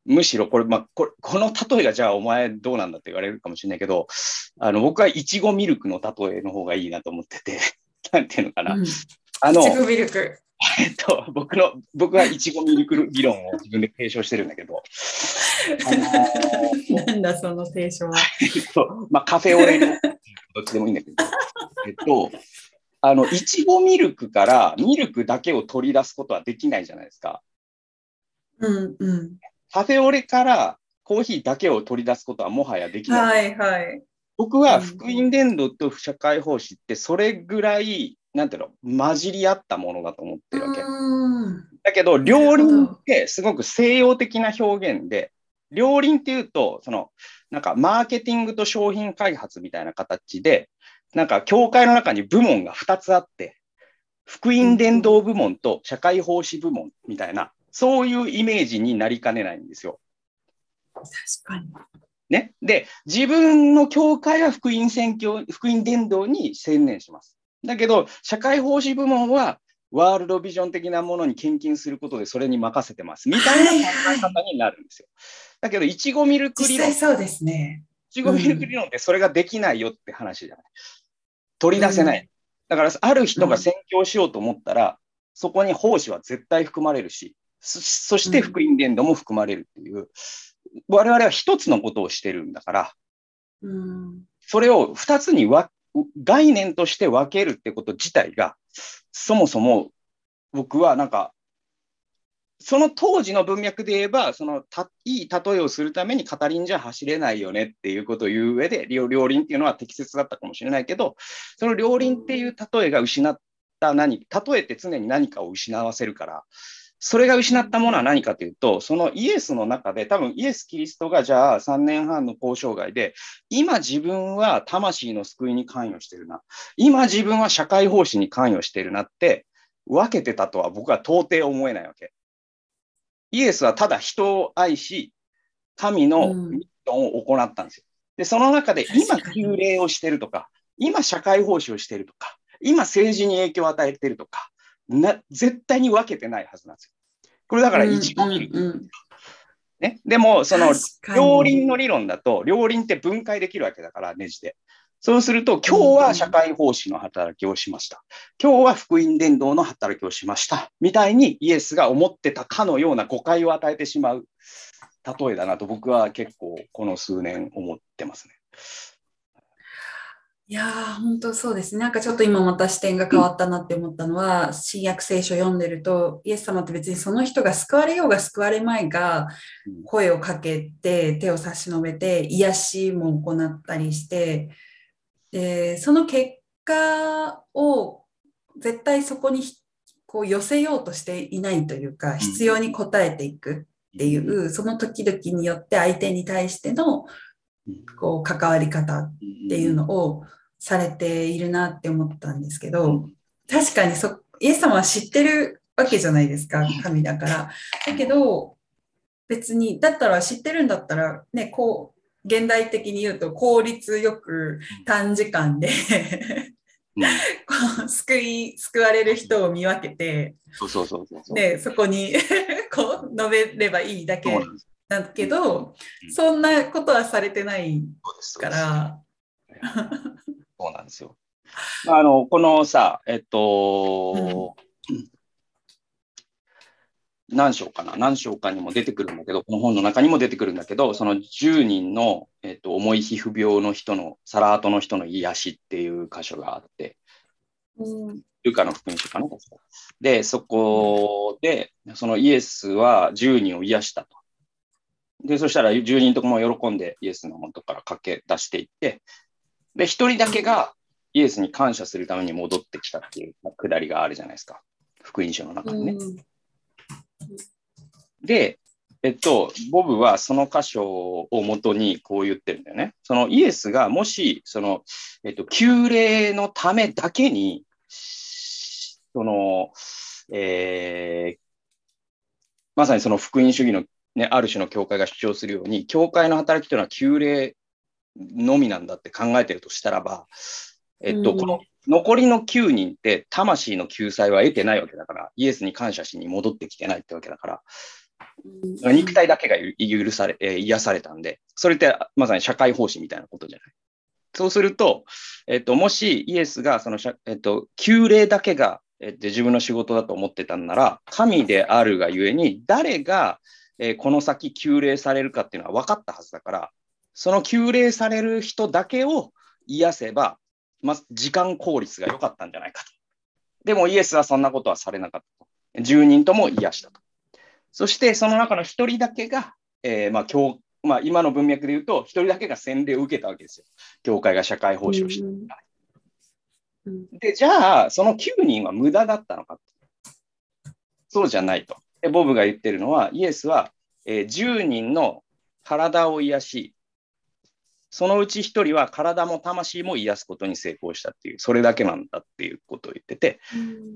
むしろこれ、まあ、これ、この例えがじゃあお前どうなんだって言われるかもしれないけど、あの、僕はいちごミルクの例えの方がいいなと思ってて、なんていうのかな。うんあの、いちごミルク。えっと、僕の、僕はいちごミルク議論を自分で提唱してるんだけど、あのー なんだその提唱は。えっと、まあ、カフェオレの、どっちでもいいんだけど、えっと、あの、いちごミルクからミルクだけを取り出すことはできないじゃないですか。うんうん。カフェオレからコーヒーだけを取り出すことはもはやできない。はいはい。僕は福音伝道と社会奉仕ってそれぐらい、なんていうの、混じり合ったものだと思ってるわけ。うんだけど、両輪ってすごく西洋的な表現で、両輪っていうと、その、なんかマーケティングと商品開発みたいな形で、なんか教会の中に部門が2つあって、福音伝道部門と社会奉仕部門みたいな、そういうイメージになりかねないんですよ。確かに。ね。で、自分の教会は福音宣教、福音伝道に専念します。だけど、社会奉仕部門はワールドビジョン的なものに献金することでそれに任せてます。みたいな考え方になるんですよ。だけど、いちごミルク理論。そうですね。いちごミルク理論ってそれができないよって話じゃない。取り出せない。うんだから、ある人が宣教しようと思ったら、そこに奉仕は絶対含まれるし、そそして福音伝道も含まれるっていう、我々は一つのことをしてるんだから、うん。それを二つにわ概念として分けるってこと自体が、そもそも僕はなんか、その当時の文脈で言えば、そのたいい例えをするために語りんじゃ走れないよねっていうことを言う上で、両両輪っていうのは適切だったかもしれないけど、その両輪っていう例えが失った何、例えって常に何かを失わせるから、それが失ったものは何かというと、そのイエスの中で、多分イエス・キリストがじゃあ3年半の交渉外で、今自分は魂の救いに関与してるな。今自分は社会奉仕に関与してるなって分けてたとは僕は到底思えないわけ。イエスはただ人を愛し、神のミッションを行ったんですよ。で、その中で今確かに旧礼をしてるとか、今社会奉仕をしてるとか、今政治に影響を与えてるとか、な絶対に分けてないはずなんですよ。これだから一うん度見る。うんうんね？でも、その両輪の理論だと、両輪って分解できるわけだから、ネジで。そうすると、今日は社会奉仕の働きをしました。今日は福音伝道の働きをしました。みたいにイエスが思ってたかのような誤解を与えてしまう例えだなと僕は結構この数年思ってますね。いやー、本当そうですね。なんかちょっと今また視点が変わったなって思ったのは、新約聖書読んでると、イエス様って別にその人が救われようが救われまいがうん、声をかけて、手を差し伸べて、癒しも行ったりして、で、その結果を絶対そこにこう寄せようとしていないというか、必要に応えていくっていう、その時々によって相手に対してのこう関わり方っていうのをされているなって思ったんですけど、確かにそイエス様は知ってるわけじゃないですか、神だから。だけど、別に、だったら知ってるんだったら、ね、こう、現代的に言うと効率よく短時間でうん。こう救い、救われる人を見分けて。で、そこに こう述べればいいだけだけどう、ん。そんなことはされてないから、そうなんですよ。まああの、このさ、えっと、何章かな？何章かにも出てくるんだけど、この本の中にも出てくるんだけど、その10人の、えっと、重い皮膚病の人の、サラートの人の癒しっていう箇所があって、ルカの福音書かな？で、そこで、そのイエスは10人を癒したと。で、そしたら10人とも喜んでイエスの元から駆け出していって、で、一人だけがイエスに感謝するために戻ってきたっていうくだりがあるじゃないですか。福音書の中にね。うんで、えっと、ボブはその箇所をもとにこう言ってるんだよね。そのイエスがもし、その、えっと、旧礼のためだけに、その、えーまさにその福音主義の、ね、ある種の教会が主張するように、教会の働きというのは旧礼のみなんだって考えてるとしたらば、えっと、うんこの残りの9人って魂の救済は得てないわけだから、イエスに感謝しに戻ってきてないってわけだから、肉体だけがゆ許され、えー癒されたんで、それってまさに社会奉仕みたいなことじゃない？そうすると、えっと、もしイエスがそのえっと、旧礼だけが、えっと、自分の仕事だと思ってたんなら、神であるがゆえに、誰が、えーこの先旧礼されるかっていうのは分かったはずだから、その旧礼される人だけを癒せば、まず時間効率が良かったんじゃないかと。でもイエスはそんなことはされなかったと。10人とも癒したと。そしてその中の1人だけが、えーまあ今日まあ、今の文脈で言うと、1人だけが洗礼を受けたわけですよ。教会が社会奉仕をして。うんで、じゃあ、その9人は無駄だったのかそうじゃないと。でボブが言ってるのは、イエスは、えー10人の体を癒し、そのうち一人は体も魂も癒すことに成功したっていう、それだけなんだっていうことを言ってて、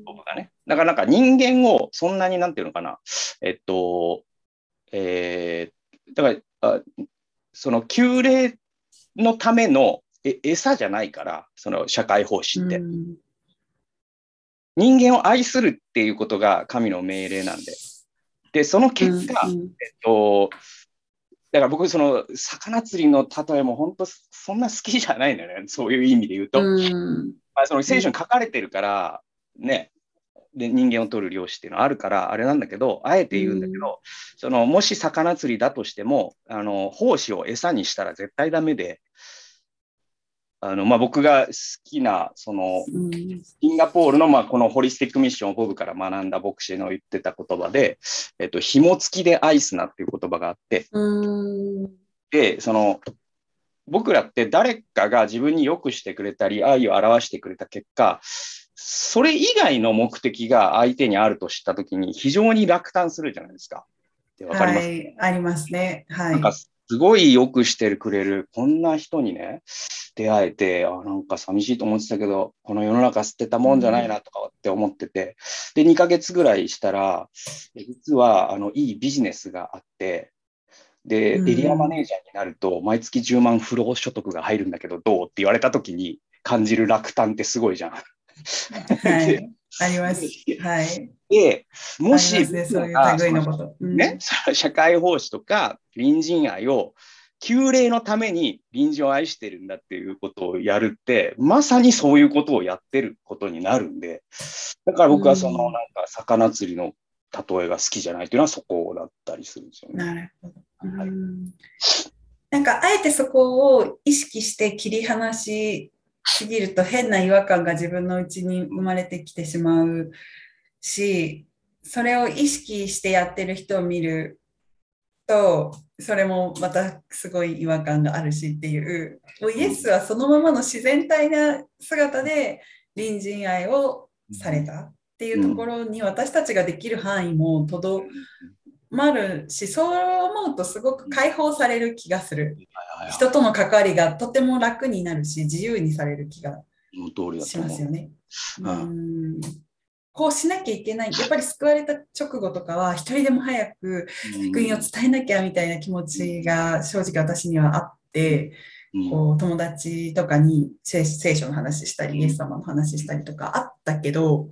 僕がね。だからなんか人間をそんなになんていうのかな、えっと、えー、だから、あその旧霊のためのえ餌じゃないから、その社会奉仕って。うん人間を愛するっていうことが神の命令なんで。で、その結果、うんえっと、だから僕、その魚釣りの例えも本当、そんな好きじゃないんだよね、そういう意味で言うと。うん。まあ、その聖書に書かれてるから、ね、で人間を取る漁師っていうのはあるから、あれなんだけど、あえて言うんだけど、そのもし魚釣りだとしても、あの奉仕を餌にしたら絶対ダメで、あのまあ、僕が好きな、そのうんシンガポールの、まあ、このホリスティックミッションをボブから学んだ牧師の言ってた言葉で、えっと、紐付きで愛すなっていう言葉があって、うんで、その、僕らって誰かが自分に良くしてくれたり、愛を表してくれた結果、それ以外の目的が相手にあると知ったときに非常に落胆するじゃないですか。わかります、はい、ありますね。はい。すごい良くしてくれる、こんな人にね、出会えて、あ、なんか寂しいと思ってたけど、この世の中捨てたもんじゃないなとかって思ってて、で、2ヶ月ぐらいしたら、え実は、あの、いいビジネスがあって、で、エうんリアマネージャーになると、毎月10万不労所得が入るんだけど、どうって言われたときに感じる落胆ってすごいじゃん。はい。あります。はい。で、もあし、ね、そういう類のこと。うんね、社会奉仕とか隣人愛を旧礼のために隣人を愛してるんだっていうことをやるって、まさにそういうことをやってることになるんで、だから僕はそのうんなんか魚釣りの例えが好きじゃないっていうのはそこだったりするんですよね。なるほど。はいうんなんかあえてそこを意識して切り離しすぎると変な違和感が自分のうちに生まれてきてしまうし、それを意識してやってる人を見ると、それもまたすごい違和感があるしっていう、もうイエスはそのままの自然体な姿で隣人愛をされたっていうところに私たちができる範囲もとどまるし、そう思うとすごく解放される気がする。人との関わりがとても楽になるし、自由にされる気がし。ますよね。ううんこうしなきゃいけない。やっぱり救われた直後とかは、一人でも早く福音を伝えなきゃみたいな気持ちが正直私にはあって、うん。こう友達とかに聖聖書の話したり、イエス様の話したりとかあったけど、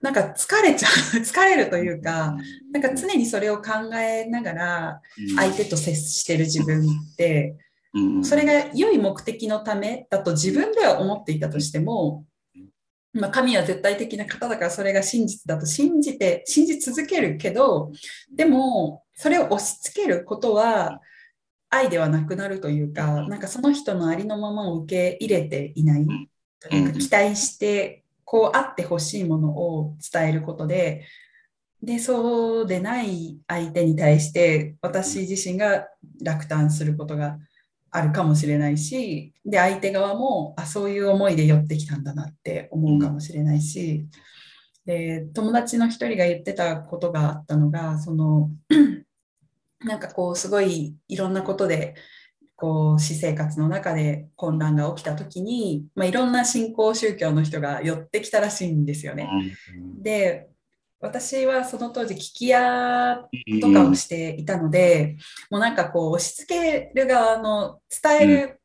なんか疲れちゃう、疲れるというか、なんか常にそれを考えながら相手と接してる自分って、うん。それが良い目的のためだと自分では思っていたとしても、まあ、神は絶対的な方だからそれが真実だと信じて、信じ続けるけど、でもそれを押し付けることは愛ではなくなるというか、なんかその人のありのままを受け入れていない。というか、期待してこうあってほしいものを伝えることで、で、そうでない相手に対して私自身が落胆することがあるかもしれないし、で、相手側も、あ、そういう思いで寄ってきたんだなって思うかもしれないし、で、友達の一人が言ってたことがあったのが、その、なんかこう、すごいいろんなことで、こう、私生活の中で混乱が起きたときに、まあ、いろんな信仰宗教の人が寄ってきたらしいんですよね。で、私はその当時聞き屋とかをしていたので、もうなんかこう押し付ける側の伝える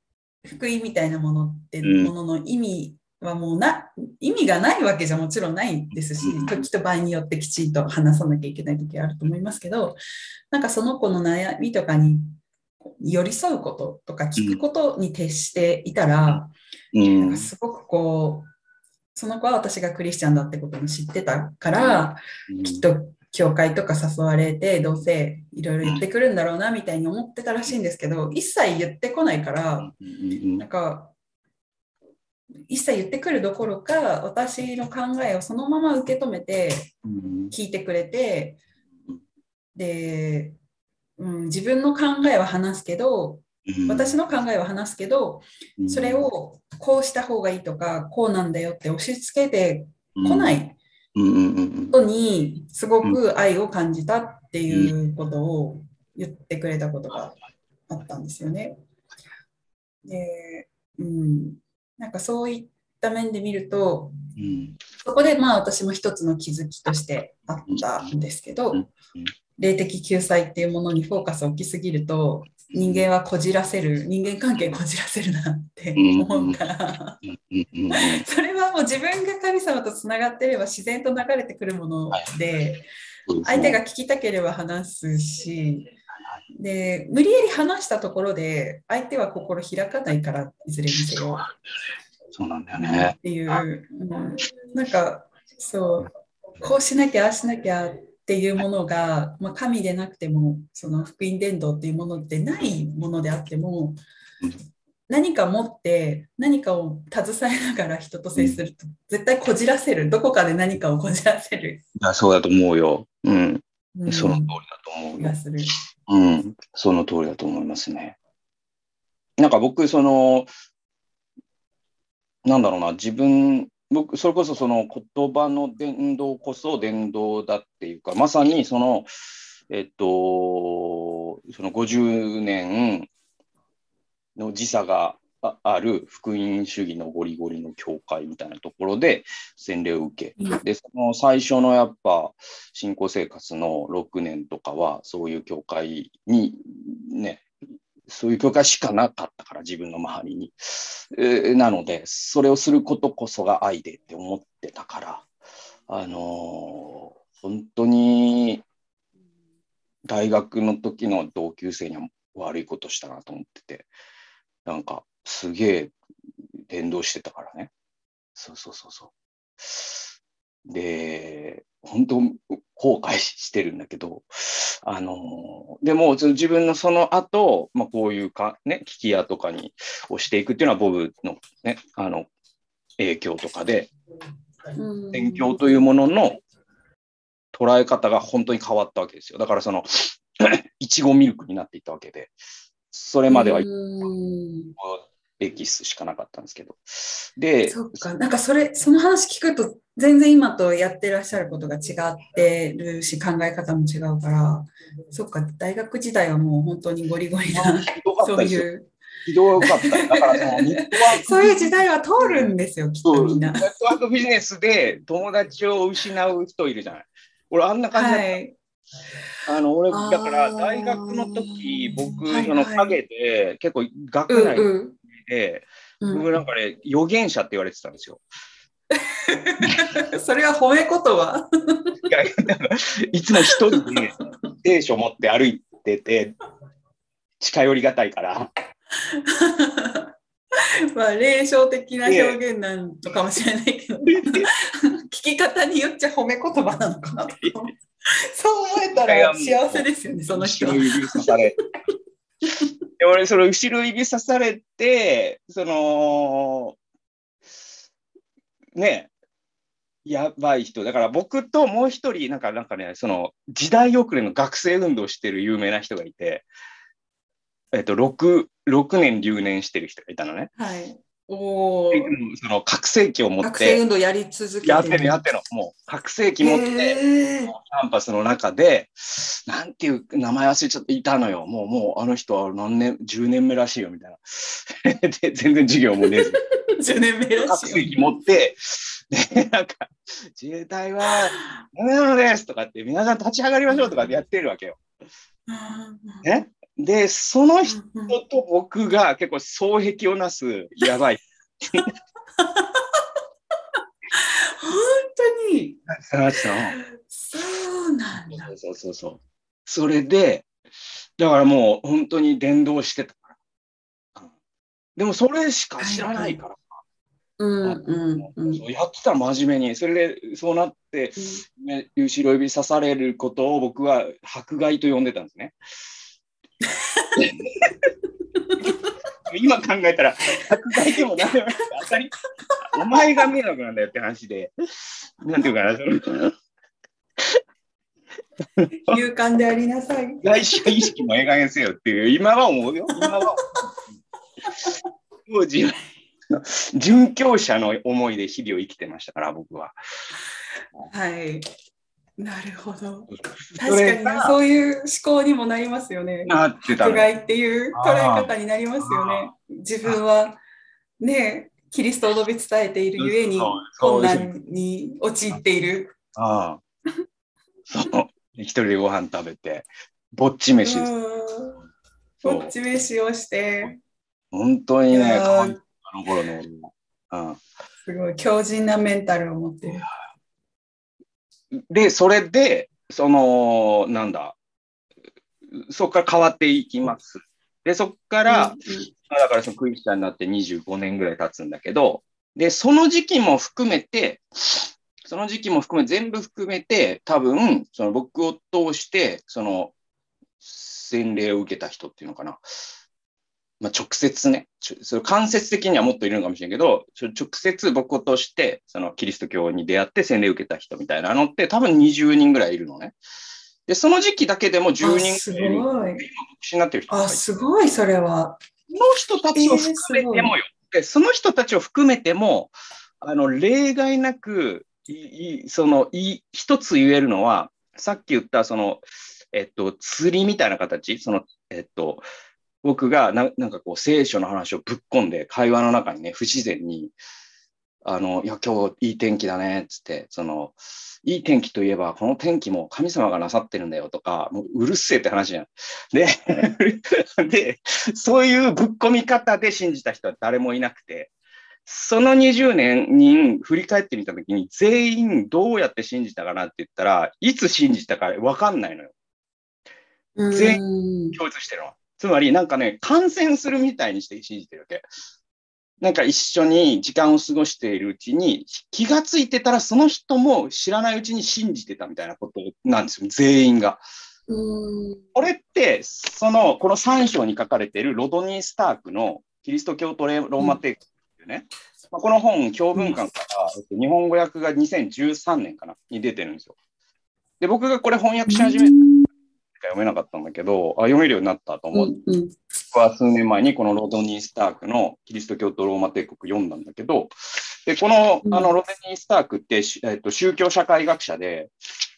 福音みたいなものってうん。ものの意味はもうな意味がないわけじゃもちろんないですしうん。時と場合によってきちんと話さなきゃいけない時あると思いますけどなんかその子の悩みとかに寄り添うこととか聞くことに徹していたら、うん。なんかすごくこうその子は私がクリスチャンだってことも知ってたから、きっと教会とか誘われてどうせいろいろ言ってくるんだろうなみたいに思ってたらしいんですけど一切言ってこないからなんか一切言ってくるどころか私の考えをそのまま受け止めて聞いてくれてで、うん、自分の考えは話すけど私の考えは話すけどそれをこうした方がいいとかこうなんだよって押し付けてこないことにすごく愛を感じたっていうことを言ってくれたことがあったんですよね。で、うん、なんかそういった面で見ると、うん。そこでまあ私も一つの気づきとしてあったんですけど霊的救済っていうものにフォーカスを置きすぎると、人間はこじらせる、人間関係こじらせるなって思うから、それはもう自分が神様とつながってれば自然と流れてくるもので、相手が聞きたければ話すし、で、無理やり話したところで、相手は心開かないから、いずれにせよ。そうなんだよね。っていう、うん、なんかそう。こうしなきゃああしなきゃっていうものが、まあ、神でなくてもその福音伝道っていうものでないものであってもうん何か持って何かを携えながら人と接すると絶対こじらせるどこかで何かをこじらせる、いやそうだと思うよ。うん。うんその通りだと思うよ気が。する。うん。その通りだと思いますね。なんか僕、その、なんだろうな、自分、僕、それこそその言葉の伝道こそ伝道だっていうか、まさにその、えっと、その50年の時差があある福音主義のゴリゴリの教会みたいなところで洗礼を受け、で、その最初のやっぱ信仰生活の6年とかは、そういう教会にね、そういう教会しかなかったから、自分の周りに。えーなので、それをすることこそが愛でって思ってたから、あのー本当に大学の時の同級生には悪いことしたなと思ってて、なんかすげえ伝道してたからね。そうそうそうそう。で、本当後悔してるんだけど、あのでも自分のその後、まあ、こういうか、ね、聞き屋とかに押していくっていうのはボブの,、ね、あの影響とかで、うん勉強というものの捉え方が本当に変わったわけですよ。だからその、いちごミルクになっていったわけで、それまではうんエキスしかなかったんですけど。で、そっか、なんかそれ、その話聞くと、全然今とやってらっしゃることが違ってるし、考え方も違うから、そっか、大学時代はもう本当にゴリゴリな、そうい。う、ひどかった。だからその、ネットワークそういう時代は通るんですよ、きっとみんなネッ。トワークビジネスで友達を失う人いるじゃない。俺、あんな感じだった。はい。あの俺、だから大学の時、僕、はいはいその陰で、結構う学内んうん僕なんかね、預言者って言われてたんですよ。それは褒め言葉？いやいつも一人で聖書持って歩いてて、近寄りがたいから。まあ、霊障的な表現なんとかもしれないけど、聞き方によっちゃ褒め言葉なのかなとそう思えたら幸せですよね、その人。で俺、その後ろ指刺されて、その、ね、やばい人。だから僕ともう一人、なんか、なんかね、その時代遅れの学生運動してる有名な人がいて、えっと、6、6年留年してる人がいたのね。はい。お。その覚醒器を持っ学生て、運動やり続けてやってるやってるの。もう覚醒器持って、へーキャンパスの中で、なんていう名前忘れちゃっていたのよ。もう、もうあの人は何年、10年目らしいよ、みたいな。で、全然授業もねず、10年目ら覚しい 醒器持って、で、なんか、自衛隊は、何なのですとかって、皆さん立ち上がりましょうとかってやってるわけよ。ね。で、その人と僕が結構双璧をなす、やばい。本当にそうなんだ。そうそうそうそれで、だからもう本当に伝道してたから。うんでもそれしか知らないから、うんうんうん。そうやってたの真面目に。それでそうなって、ね後ろ指さされることを僕は迫害と呼んでたんですね。今考えたら、迫害でも何でもない当たり、お前が迷惑なんだよって話で、なんていうかな、その勇敢でありなさい。来週意識もええ加減せよっていう、今は思うよ。今は。当時は、殉教者の思いで日々を生きてましたから、僕は。はい。なるほど。そ確かにそういう思考にもなりますよね。なってた害っていう捉え方になりますよね。自分はね、キリストを述べ伝えているゆえに困難に陥っている。ああ。そう。一人でご飯食べて、ぼっち飯ぼっち飯をして、本当にね、あの頃の。うんすごい強靭なメンタルを持ってる。で、それで、その、なんだ、そこから変わっていきます。で、そこから、まあだからそのクリスチャンになって25年ぐらい経つんだけど、で、その時期も含めて、その時期も含め、全部含めて、多分、その僕を通して、その、洗礼を受けた人っていうのかな。まあ、直接ね、それ間接的にはもっといるのかもしれんけど、直接僕を通して、そのキリスト教に出会って洗礼を受けた人みたいなのって多分20人ぐらいいるのね。で、その時期だけでも10あ人すぐらいいる。ごい。牧師になってる人あ、てすごい、それは。その人たちを含めてもよ。でその人たちを含めても、あの、例外なく、いいその、い一つ言えるのは、さっき言った、その、えっと、釣りみたいな形、その、えっと、僕がななんかこう聖書の話をぶっ込んで会話の中にね不自然にあのいや今日いい天気だねっつってそのいい天気といえばこの天気も神様がなさってるんだよとかもううるせえって話じゃん。で でそういうぶっ込み方で信じた人は誰もいなくてその20年に振り返ってみたときに全員どうやって信じたかなって言ったらいつ信じたか分かんないのよ。全員共通してるのは。つまり、なんかね、感染するみたいにして信じてるわけ。なんか一緒に時間を過ごしているうちに、気がついてたらその人も知らないうちに信じてたみたいなことなんですよ、全員が。これって、その、この3章に書かれているロドニー・スタークのキリスト教とローマ帝国っていうね、まあ、この本、教文館から、えっと日本語訳が2013年かな、に出てるんですよ。で、僕がこれ翻訳し始めた読めなかったんだけど、あ読めるようになったと思って、うんうん。僕は数年前にこのロドニー・スタークのキリスト教とローマ帝国読んだんだけど、でこのうん。あのロドニー・スタークって、しえっと、宗教社会学者で、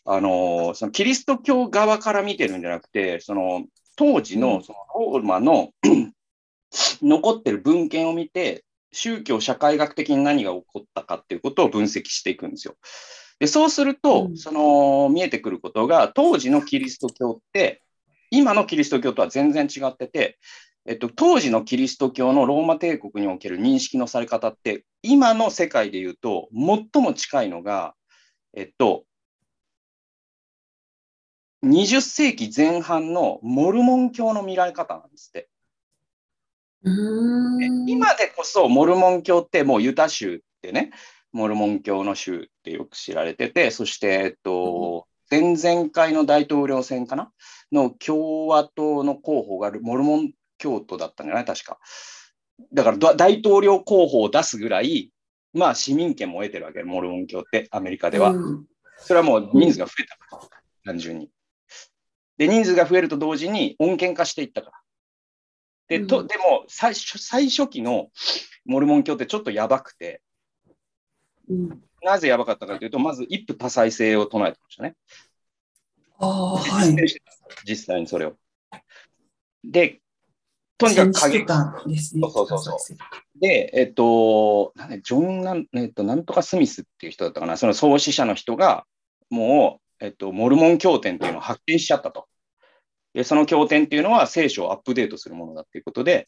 あのそのキリスト教側から見てるんじゃなくて、その当時うん。のそのローマの 残ってる文献を見て、宗教社会学的に何が起こったかっていうことを分析していくんですよ。でそうすると、うんその見えてくることが、当時のキリスト教って、今のキリスト教とは全然違ってて、えっと、当時のキリスト教のローマ帝国における認識のされ方って、今の世界で言うと、最も近いのが、えっと、20世紀前半のモルモン教の見られ方なんですって。今でこそモルモン教ってもうユタ州ってね、モルモン教の州ってよく知られてて、そして、えっと、前々回の大統領選かなの共和党の候補がモルモン教徒だったんじゃない？確か。だからだ大統領候補を出すぐらい、まあ市民権も得てるわけ、モルモン教って、アメリカでは。うんそれはもう人数が増えたから、単純に。で、人数が増えると同時に穏健化していったから。で、とうんでも最初、最初期のモルモン教ってちょっとやばくて、うんなぜやばかったかというと、まず一夫多妻制を唱えてましたね。ああ、はい。実際にそれを。で、とにかく鍵たんですね。そうそうそうそで、えっと、なんでジョンなん、えっと、なんとかスミスっていう人だったかな、その創始者の人が、もう、えっと、モルモン経典っていうのを発見しちゃったと。で、その経典っていうのは聖書をアップデートするものだっていうことで、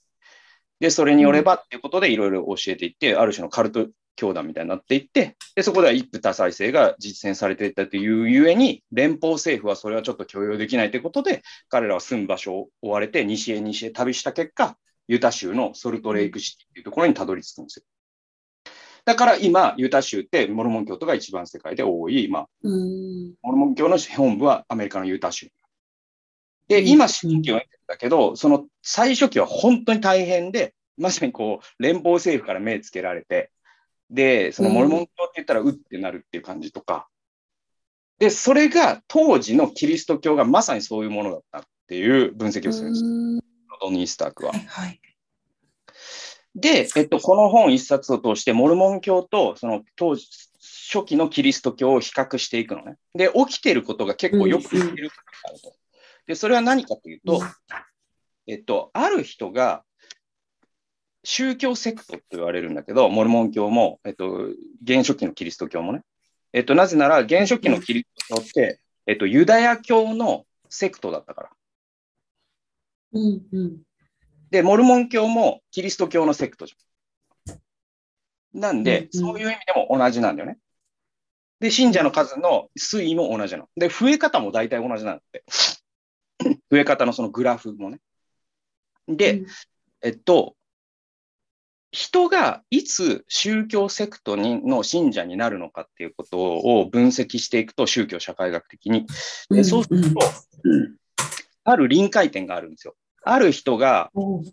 で、それによればっていうことでいろいろ教えていって、ある種のカルト教団みたいになっていって、で、そこでは一夫多妻制が実践されていったというゆえに、連邦政府はそれはちょっと許容できないということで、彼らは住む場所を追われて、西へ西へ旅した結果、ユタ州のソルトレイクシティっていうところにたどり着くんですよ。だから今、ユタ州ってモルモン教徒が一番世界で多い、まあ、うん。モルモン教の本部はアメリカのユタ州。で、うん今、新規を得てるんだけど、その最初期は本当に大変で、まさにこう、連邦政府から目つけられて、で、そのモルモン教って言ったらうってなるっていう感じとか、で、それが当時のキリスト教がまさにそういうものだったっていう分析をするんです、うんロドニー・スタークはは。いはい。で、えっと、この本一冊を通して、モルモン教とその当時初期のキリスト教を比較していくのね。で、起きていることが結構よく似てると。で、それは何かというと、えっと、ある人が、宗教セクトと言われるんだけど、モルモン教も、えっと、原初期のキリスト教もね。えっと、なぜなら、原初期のキリスト教って、えっと、ユダヤ教のセクトだったから。うんうん、で、モルモン教もキリスト教のセクトじゃん。なんで、うんうん、そういう意味でも同じなんだよね。で、信者の数の推移も同じなの。で、増え方も大体同じなんだって。増え方のそのグラフもね。で、うん、えっと、人がいつ宗教セクトにの信者になるのかっていうことを分析していくと、宗教社会学的に。でそうすると、うん、ある臨界点があるんですよ。ある人が、こ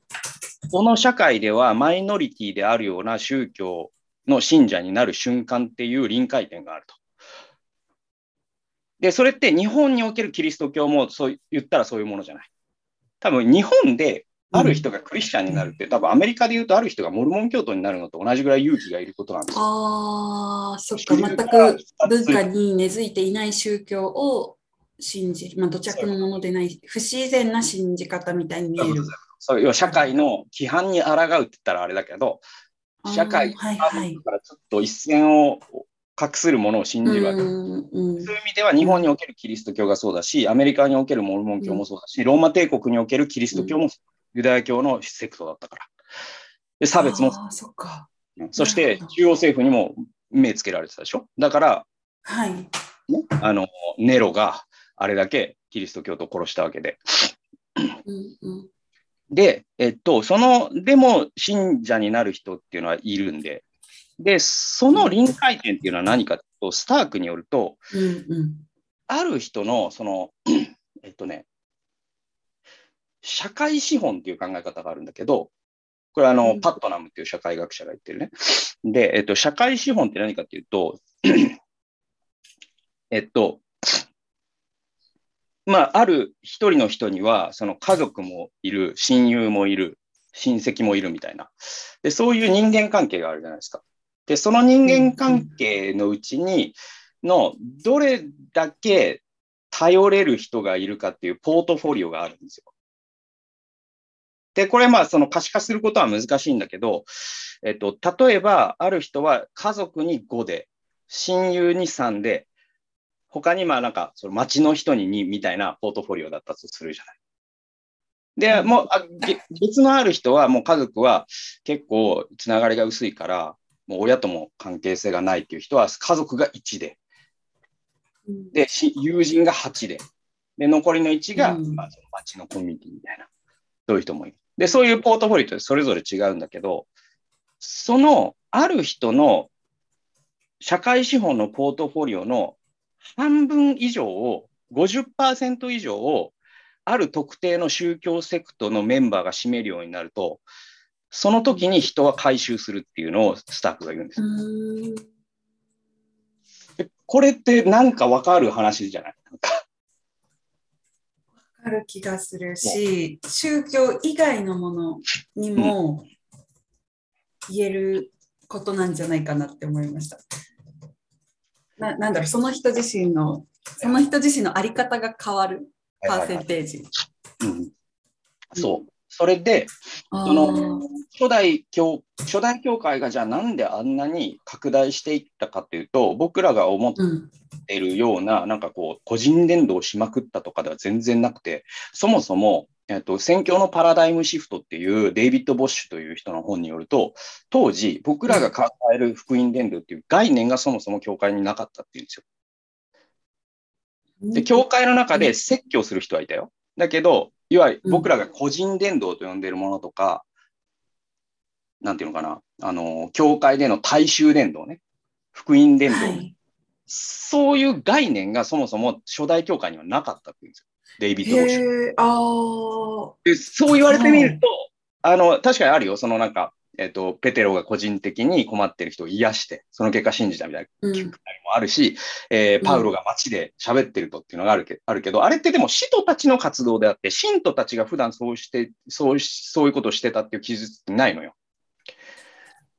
の社会ではマイノリティであるような宗教の信者になる瞬間っていう臨界点があると。で、それって日本におけるキリスト教もそう言ったらそういうものじゃない。多分日本である人がクリスチャンになるって、多分アメリカで言うとある人がモルモン教徒になるのと同じぐらい勇気がいることなんですよ。ああ、そっか、全く文化に根付いていない宗教を信じる、まあ、土着のものでない不自然な信じ方みたいに見える。そう要は社会の規範に抗うって言ったらあれだけど、社会からちょっと一線を画するものを信じるわけ。です。そういう意味では日本におけるキリスト教がそうだし、アメリカにおけるモルモン教もそうだし、ローマ帝国におけるキリスト教もユダヤ教のセクトだったから。で差別もそっか。そして中央政府にも目つけられてたでしょ？だから、はい。ね、あの、ネロがあれだけキリスト教徒を殺したわけで。うんうん、で、えっと、その、でも信者になる人っていうのはいるんで、で、その臨界点っていうのは何かとスタークによると、うんうん、ある人の、その、えっとね、社会資本っていう考え方があるんだけど、これはあの、うん、パットナムっていう社会学者が言ってるね。で、えっと、社会資本って何かっていうと、えっと、まあ、ある一人の人には、その家族もいる、親友もいる、親戚もいるみたいな。で、そういう人間関係があるじゃないですか。で、その人間関係のうちに、の、どれだけ頼れる人がいるかっていうポートフォリオがあるんですよ。で、これまあその可視化することは難しいんだけど、えっと、例えばある人は家族に5で、親友に3で、他にまあなんかその町の人に2みたいなポートフォリオだったとするじゃない。で、もうあ別のある人はもう家族は結構つながりが薄いから、もう親とも関係性がないっていう人は家族が1で、で、友人が8で、で、残りの1が、まあ、その町のコミュニティみたいな、そういう人もいる。で、そういうポートフォリオってそれぞれ違うんだけど、そのある人の社会資本のポートフォリオの半分以上を、50%以上を、ある特定の宗教セクトのメンバーが占めるようになると、その時に人は回収するっていうのをスタッフが言うんです。でこれってなんかわかる話じゃない？る気がするし、宗教以外のものにも言えることなんじゃないかなって思いました。ななんだろう、その人自身の、その人自身のあり方が変わる？パーセンテージ。うん、そう。それで、その初代教初代教会がじゃあなんであんなに拡大していったかというと、僕らが思ってるような、うん、なんかこう、個人伝道しまくったとかでは全然なくて、そもそも、えっと、宣教のパラダイムシフトっていうデイビッド・ボッシュという人の本によると、当時僕らが考える福音伝道っていう概念がそもそも教会になかったっていうんですよ。で、教会の中で説教する人はいたよ。だけど、いわゆる僕らが個人伝道と呼んでるものとか、うん、なんていうのかな、あの、教会での大衆伝道ね、福音伝道、はい、そういう概念がそもそも初代教会にはなかったっていうんですよ。デイビッド・ボッシュ。あでそう言われてみると、あの、確かにあるよ。そのなんか、えっ、ー、と、ペテロが個人的に困ってる人を癒して、その結果信じたみたいなもあるし、うん、えー、パウロが街で喋ってるとっていうのがあるけ,、あるけど、あれってでも使徒たちの活動であって、信徒たちが普段そうして、そうそういうことをしてたっていう記述ってないのよ。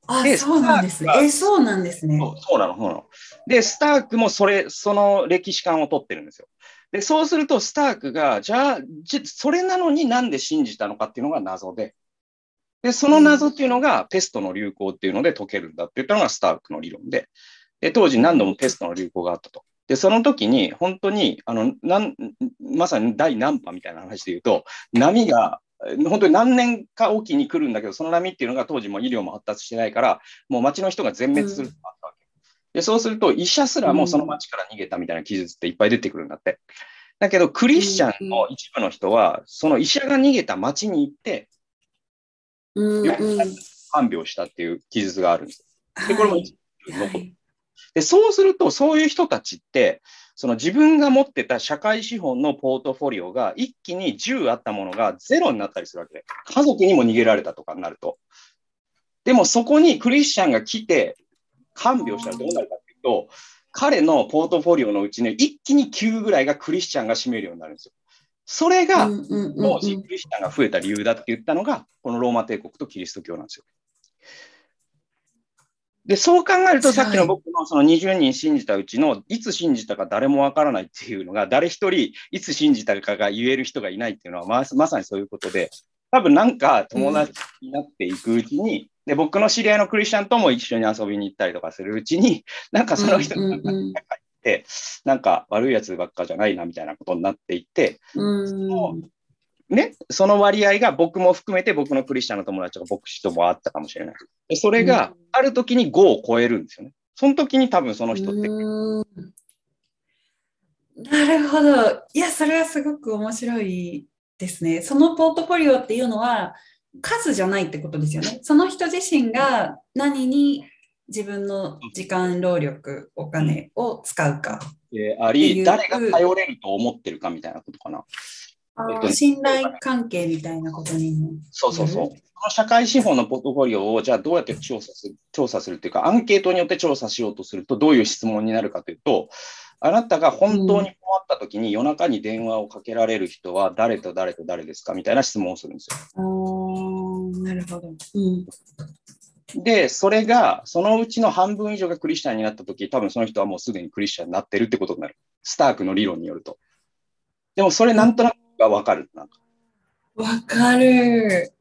あ、でそうなんですねえ、そうなんですね。そうなの、そうなの。で、スタークもそれ、その歴史観を取ってるんですよ。で、そうすると、スタークが、じゃあ、じそれなのになんで信じたのかっていうのが謎で、で、その謎っていうのが、ペストの流行っていうので解けるんだって言ったのがスタークの理論で、で、当時何度もペストの流行があったと。で、その時に、本当に、あの、なん、まさに第何波みたいな話で言うと、波が、本当に何年かおきに来るんだけど、その波っていうのが当時も医療も発達してないから、もう街の人が全滅するってあったわけ。で、そうすると医者すらもその街から逃げたみたいな記述っていっぱい出てくるんだって。だけど、クリスチャンの一部の人は、その医者が逃げた街に行ってうんうん。看病したっていう記述があるんです。で、これも残ってはいで、そうすると、そういう人たちって、その自分が持ってた社会資本のポートフォリオが一気に10あったものがゼロになったりするわけで、家族にも逃げられたとかになると。でもそこにクリスチャンが来て看病したらどうなるかっていうと、彼のポートフォリオのうちね、一気に9ぐらいがクリスチャンが占めるようになるんですよ。それがうんうクリスチャンが増えた理由だって言ったのが、このローマ帝国とキリスト教なんですよ。で、そう考えると、はいさっきの僕のその20人信じたうちの、いつ信じたか誰もわからないっていうのが、誰一人いつ信じたかが言える人がいないっていうのは、ままさにそういうことで、多分なんか友達になっていくうちに、で、僕の知り合いのクリスチャンとも一緒に遊びに行ったりとかするうちに、なんかその人がうんうんなんか悪いやつばっかじゃないなみたいなことになっていって、うんうんね、その割合が僕も含めて僕のクリスチャンの友達が牧師ともあったかもしれない。でそれがある時に5を超えるんですよね。その時に多分その人って、なるほど。いや、それはすごく面白いですね。そのポートフォリオっていうのは数じゃないってことですよね。その人自身が何に自分の時間、労力、お金を使うか。であり、誰が頼れると思ってるかみたいなことかな。えっとね信頼関係みたいなことにも。そうそうそう。この社会資本のポートフォリオをじゃあどうやって調査する、調査するっていうか、アンケートによって調査しようとすると、どういう質問になるかというと、あなたが本当に困った時に夜中に電話をかけられる人は誰と誰と誰ですかみたいな質問をするんですよ。なるほど。うん。で、それが、そのうちの半分以上がクリスチャンになったとき、多分その人はもうすでにクリスチャンになってるってことになる。スタークの理論によると。でもそれなんとなくがわかる。なんかわかる。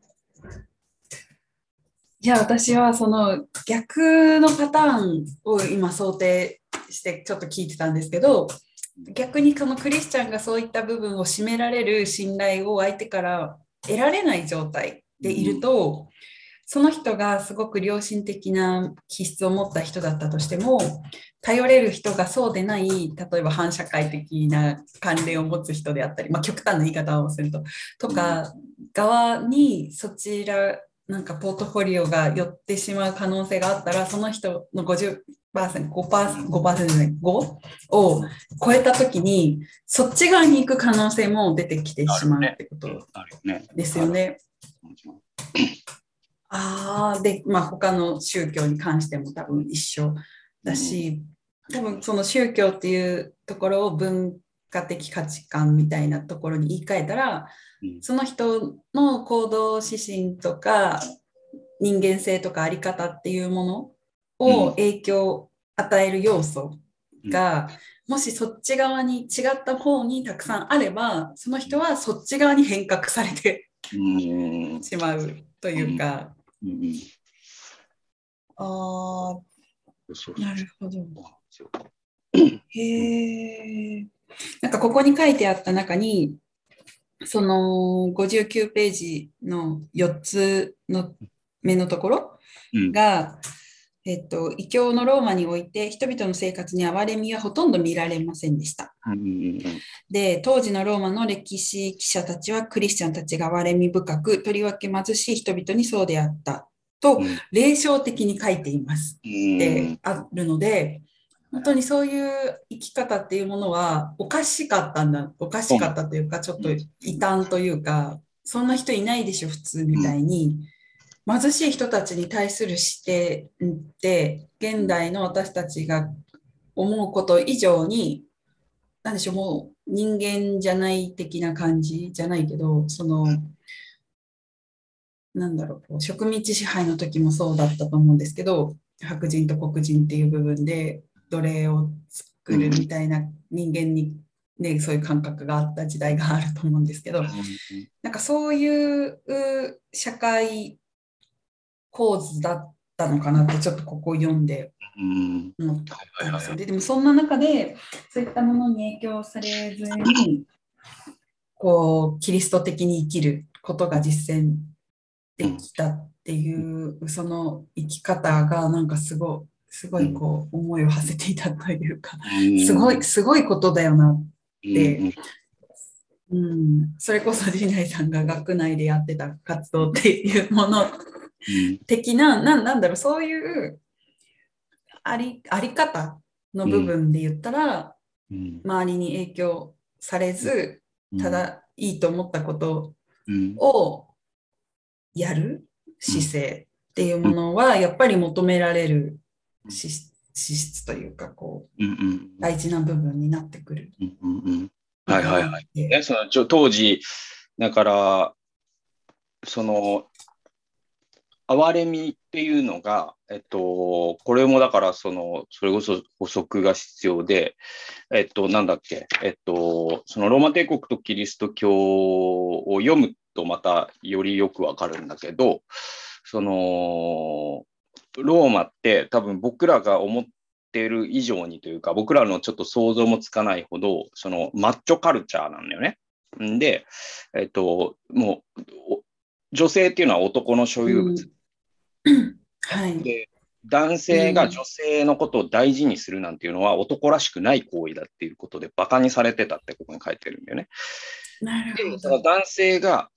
いや、私はその逆のパターンを今想定してちょっと聞いてたんですけど、逆にそのクリスチャンがそういった部分を占められる信頼を相手から得られない状態でいると、その人がすごく良心的な気質を持った人だったとしても、頼れる人がそうでない、例えば反社会的な関連を持つ人であったり、まあ、極端な言い方をすると、とか側にそちらなんかポートフォリオが寄ってしまう可能性があったらその人の50% 5%, 5%じゃない5を超えた時にそっち側に行く可能性も出てきてしまうってことあるよね。ですよね。ああでまあ他の宗教に関しても多分一緒だし、多分その宗教っていうところを文化的価値観みたいなところに言い換えたら、うん。その人の行動指針とか人間性とかあり方っていうものを影響を与える要素が、もしそっち側に違った方にたくさんあればその人はそっち側に変革されてうん。しまうというか、うんうん。ああなるほど。へえ。なんかここに書いてあった中に、その59ページの4つの目のところうん。が、えっと、異教のローマにおいて人々の生活に憐れみはほとんど見られませんでした。で、当時のローマの歴史記者たちはクリスチャンたちが憐れみ深く、とりわけ貧しい人々にそうであった。と、うん。霊障的に書いています。うん。であるので、本当にそういう生き方っていうものはおかしかったんだ、おかしかったというか、ちょっと異端というか、そんな人いないでしょ、普通みたいに、貧しい人たちに対する視点って、現代の私たちが思うこと以上に、なんでしょう、もう人間じゃない的な感じじゃないけど、その、なんだろう、こう植民地支配の時もそうだったと思うんですけど、白人と黒人っていう部分で奴隷を作るみたいな人間に、ね、そういう感覚があった時代があると思うんですけど、なんかそういう社会構図だったのかなってちょっとここを読んで思ったんですよ。ででもそんな中でそういったものに影響されずにこうキリスト的に生きることが実践できたっていう、うん、その生き方がなんかすごすごいこう思いを馳せていたというか、うん、すごいすごいことだよなって、うん、うん、それこそ陣内さんが学内でやってた活動っていうもの的な、ななんだろうそういうありあり方の部分で言ったら、周りに影響されず、ただいいと思ったことをやる姿勢っていうものはやっぱり求められる資質というかこう、大事な部分になってくる。はいはいはい。ね、その当時だからその哀れみっていうのが、えっと、これもだからそのそれこそ補足が必要で、えっと、なんだっけ、えっと、そのローマ帝国とキリスト教を読むとまたよりよくわかるんだけど、その、ローマって多分僕らが思ってる以上にというか、僕らのちょっと想像もつかないほど、そのマッチョカルチャーなんだよね。で、えっと、もう、女性っていうのは男の所有物。うん、はい。で、男性が女性のことを大事にするなんていうのは男らしくない行為だっていうことで馬鹿にされてたってここに書いてるんだよね。なるほど。男性が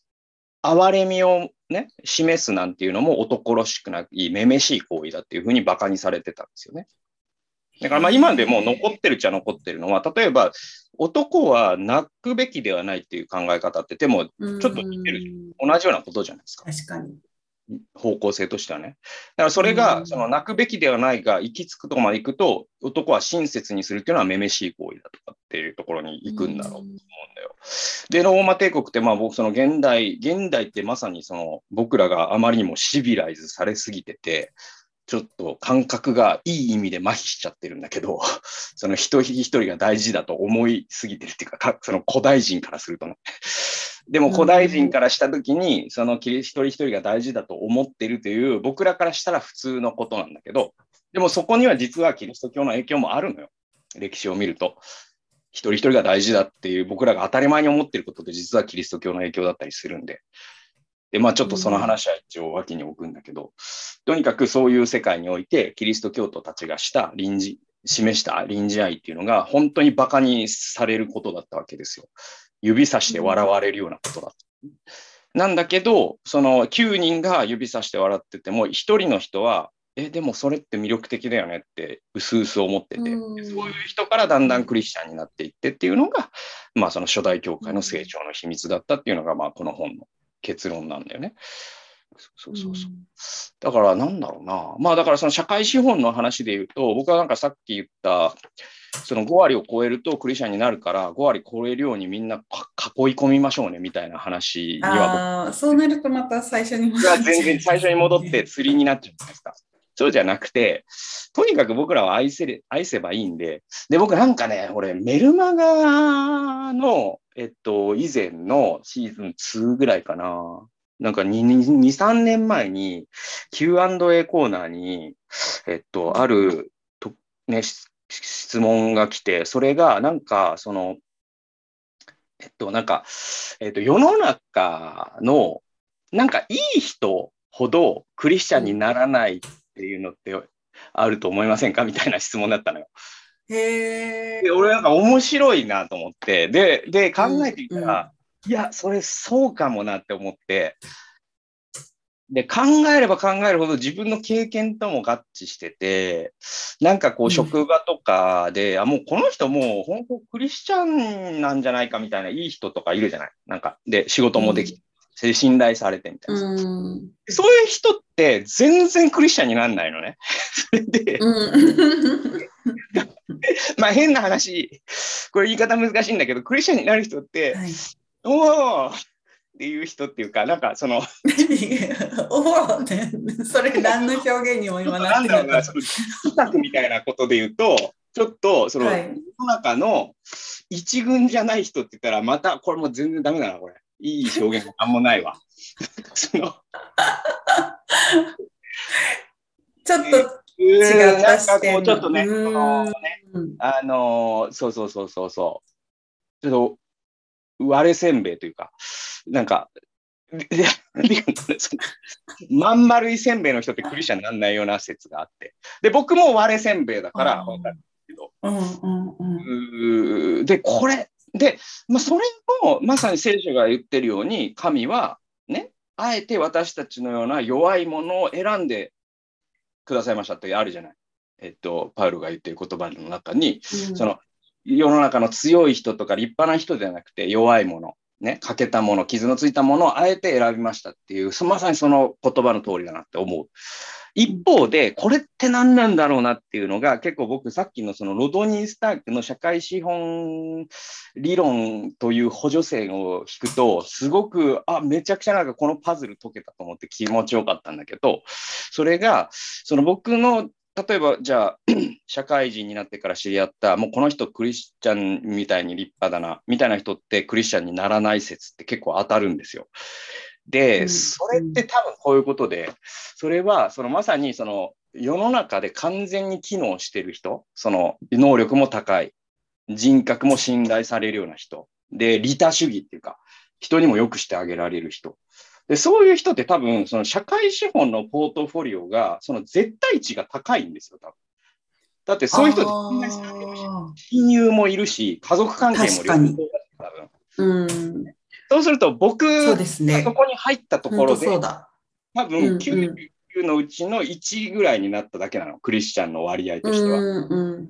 哀れみをね、示すなんていうのも男らしくない、めめしい行為だっていうふうに馬鹿にされてたんですよね。だからまあ今でも残ってるっちゃ残ってるのは、例えば男は泣くべきではないっていう考え方ってでもちょっと似てる同じようなことじゃないですか。確かに。方向性としてはね。だからそれが、その泣くべきではないが、行き着くとこまで行くと、男は親切にするっていうのはめめしい行為だとかっていうところに行くんだろうと思うんだよ。で、ローマ帝国って、まあ僕、その現代、現代ってまさにその僕らがあまりにもシビライズされすぎてて、ちょっと感覚がいい意味で麻痺しちゃってるんだけど、その一人一人が大事だと思いすぎてるっていうか、その古代人からするとね。でも古代人からしたときに、その一人一人が大事だと思ってるという、僕らからしたら普通のことなんだけど、でもそこには実はキリスト教の影響もあるのよ。歴史を見ると。一人一人が大事だっていう僕らが当たり前に思ってることで実はキリスト教の影響だったりするんで。で、まあちょっとその話は一応脇に置くんだけど、とにかくそういう世界においてキリスト教徒たちがした臨時、示した臨時愛っていうのが本当に馬鹿にされることだったわけですよ。指さして笑われるようなことだった。なんだけど、その9人が指さして笑ってても、1人の人は、え、でもそれって魅力的だよねって、うすうす思ってて、そういう人からだんだんクリスチャンになっていってっていうのが、まあその初代教会の成長の秘密だったっていうのが、まあこの本の結論なんだよね。そうそうそう。だからなんだろうな。まあだからその社会資本の話で言うと、僕はなんかさっき言った、その5割を超えるとクリスチャンになるから、5割超えるようにみんな囲い込みましょうねみたいな話には。あそうなるとまた最初に戻って。全然最初に戻って釣りになっちゃうじゃないですか。そうじゃなくて、とにかく僕らは愛せれ愛せばいいんで、で、僕なんかね、俺、メルマガの、えっと、以前のシーズン2ぐらいかな。なんか2、2 3年前に Q&A コーナーに、えっと、あると、ね、質問が来て、それがなんか、その、えっと、なんか、えっと、世の中の、なんかいい人ほどクリスチャンにならないっていうのってあると思いませんか？みたいな質問だったのよ。へで俺なんか面白いなと思って、で、で考えてみたら、うん。うん、いや、それそうかもなって思って、で、考えれば考えるほど自分の経験とも合致してて、なんかこう職場とかで、うん、あ、もうこの人もう本当クリスチャンなんじゃないかみたいないい人とかいるじゃない？なんか、で、仕事もできて、うん、信頼されてみたいな、うん、そういう人って全然クリスチャンにならないのね。それで、まあ変な話、これ言い方難しいんだけど、クリスチャンになる人って、はい、おおっていう人っていうか、なんかその、おおね、それ何の表現にも今なってなんだろうな、その、深くみたいなことで言うと、ちょっと、その、はい世の中の一軍じゃない人って言ったら、また、これもう全然ダメだな、これ。いい表現があんまないわ。その、ちょっと違違った視こ点うちょっとね、のねうんあのーそうそうそうそうそう。ちょっと、割れせんべいというか、なんか、まん丸いせんべいの人ってクリスチャンにならないような説があって。で、僕も割れせんべいだからあーわかるけど。うんで、これ、で、まあ、それもまさに聖書が言ってるように、神はね、あえて私たちのような弱いものを選んでくださいましたってあるじゃない。えっと、パウルが言ってる言葉の中に、うんその世の中の強い人とか立派な人ではなくて弱いもの、ね、欠けたもの、傷のついたものをあえて選びましたっていう、そまさにその言葉の通りだなって思う。一方で、これって何なんだろうなっていうのが、結構僕、さっきのそのロドニー・スタークの社会資本理論という補助線を引くと、すごく、あ、めちゃくちゃなんかこのパズル解けたと思って気持ちよかったんだけど、それが、その僕の例えば、じゃあ、社会人になってから知り合った、もうこの人クリスチャンみたいに立派だな、みたいな人ってクリスチャンにならない説って結構当たるんですよ。で、うんそれって多分こういうことで、それはそのまさにその世の中で完全に機能してる人、その能力も高い、人格も信頼されるような人、で、利他主義っていうか、人にも良くしてあげられる人。で、そういう人って多分、その社会資本のポートフォリオが、その絶対値が高いんですよ、多分。だってそういう人って信頼されてるしあ親友もいるし、家族関係も両方多分。ーうん、そうすると、僕、そうですねそ。こに入ったところで。多分うんうん99のうちの1ぐらいになっただけなの、クリスチャンの割合としては。うんうん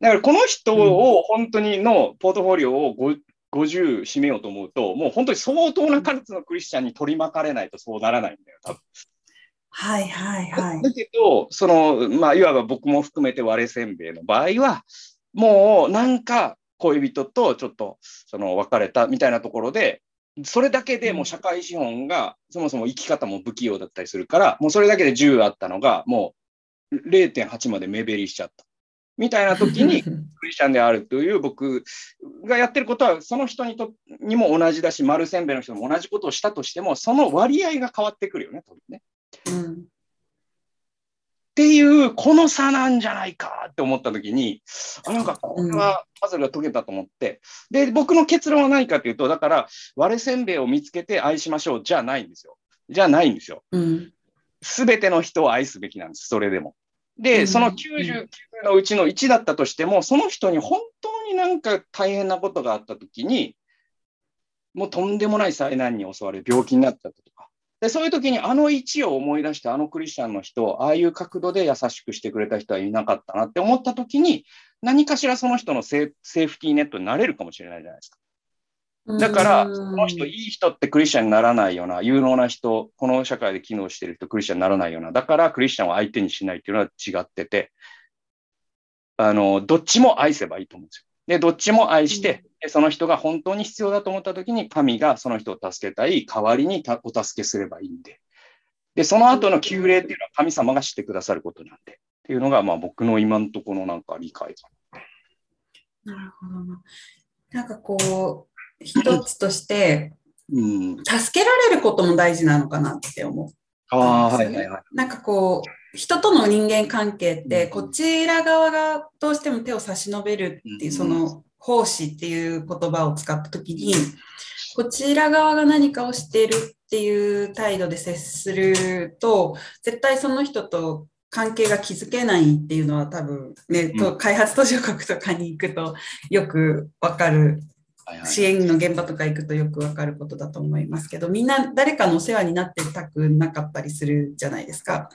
だからこの人を本当にのポートフォリオをご50占めようと思うと、もう本当に相当な数のクリスチャンに取り巻かれないとそうならないんだよ、多分。はいはいはい。だけど、その、まあ、いわば僕も含めて割れせんべいの場合は、もうなんか恋人とちょっとその別れたみたいなところで、それだけでもう社会資本がそもそも生き方も不器用だったりするから、もうそれだけで10あったのが、もう0.8まで目減りしちゃった。みたいな時に、クリスチャンであるという僕がやってることは、その人にとにも同じだし、丸せんべいの人も同じことをしたとしても、その割合が変わってくるよね、多分ね。うんっていう、この差なんじゃないかって思ったときに、あ、なんかこれはパズルが解けたと思って、で、僕の結論は何かというと、だから、割れせんべいを見つけて愛しましょうじゃないんですよ。じゃないんですよ。うんすべての人を愛すべきなんです、それでも。うで、んその99のうちの1だったとしても、その人に本当になんか大変なことがあったときに、もうとんでもない災難に襲われ、病気になったとか。で、そういう時にあの1を思い出して、あのクリスチャンの人、ああいう角度で優しくしてくれた人はいなかったなって思った時に、何かしらその人のセーフティーネットになれるかもしれないじゃないですか。だから、うんその人、いい人ってクリスチャンにならないような、有能な人、この社会で機能してる人、クリスチャンにならないような、だからクリスチャンを相手にしないっていうのは違ってて、あの、どっちも愛せばいいと思うんですよ。で、どっちも愛して、でその人が本当に必要だと思った時に、神がその人を助けたい、代わりにたお助けすればいいんで。で、その後の救霊っていうのは神様がしてくださることなんで。っていうのが、まあ僕の今のところのなんか理解かなるほどな。なんかこう、一つとして、な。うん。助けられることも大事なのかなって思う。ああ、はいはいはい。なんかこう、人との人間関係って、うん。こちら側がどうしても手を差し伸べるっていう、うんその奉仕っていう言葉を使ったときに、こちら側が何かをしているっていう態度で接すると、絶対その人と関係が築けないっていうのは多分ね、開発途上国とかに行くとよくわかる支援の現場とか行くとよくわかることだと思いますけど、みんな誰かのお世話になってたくなかったりするじゃないですか。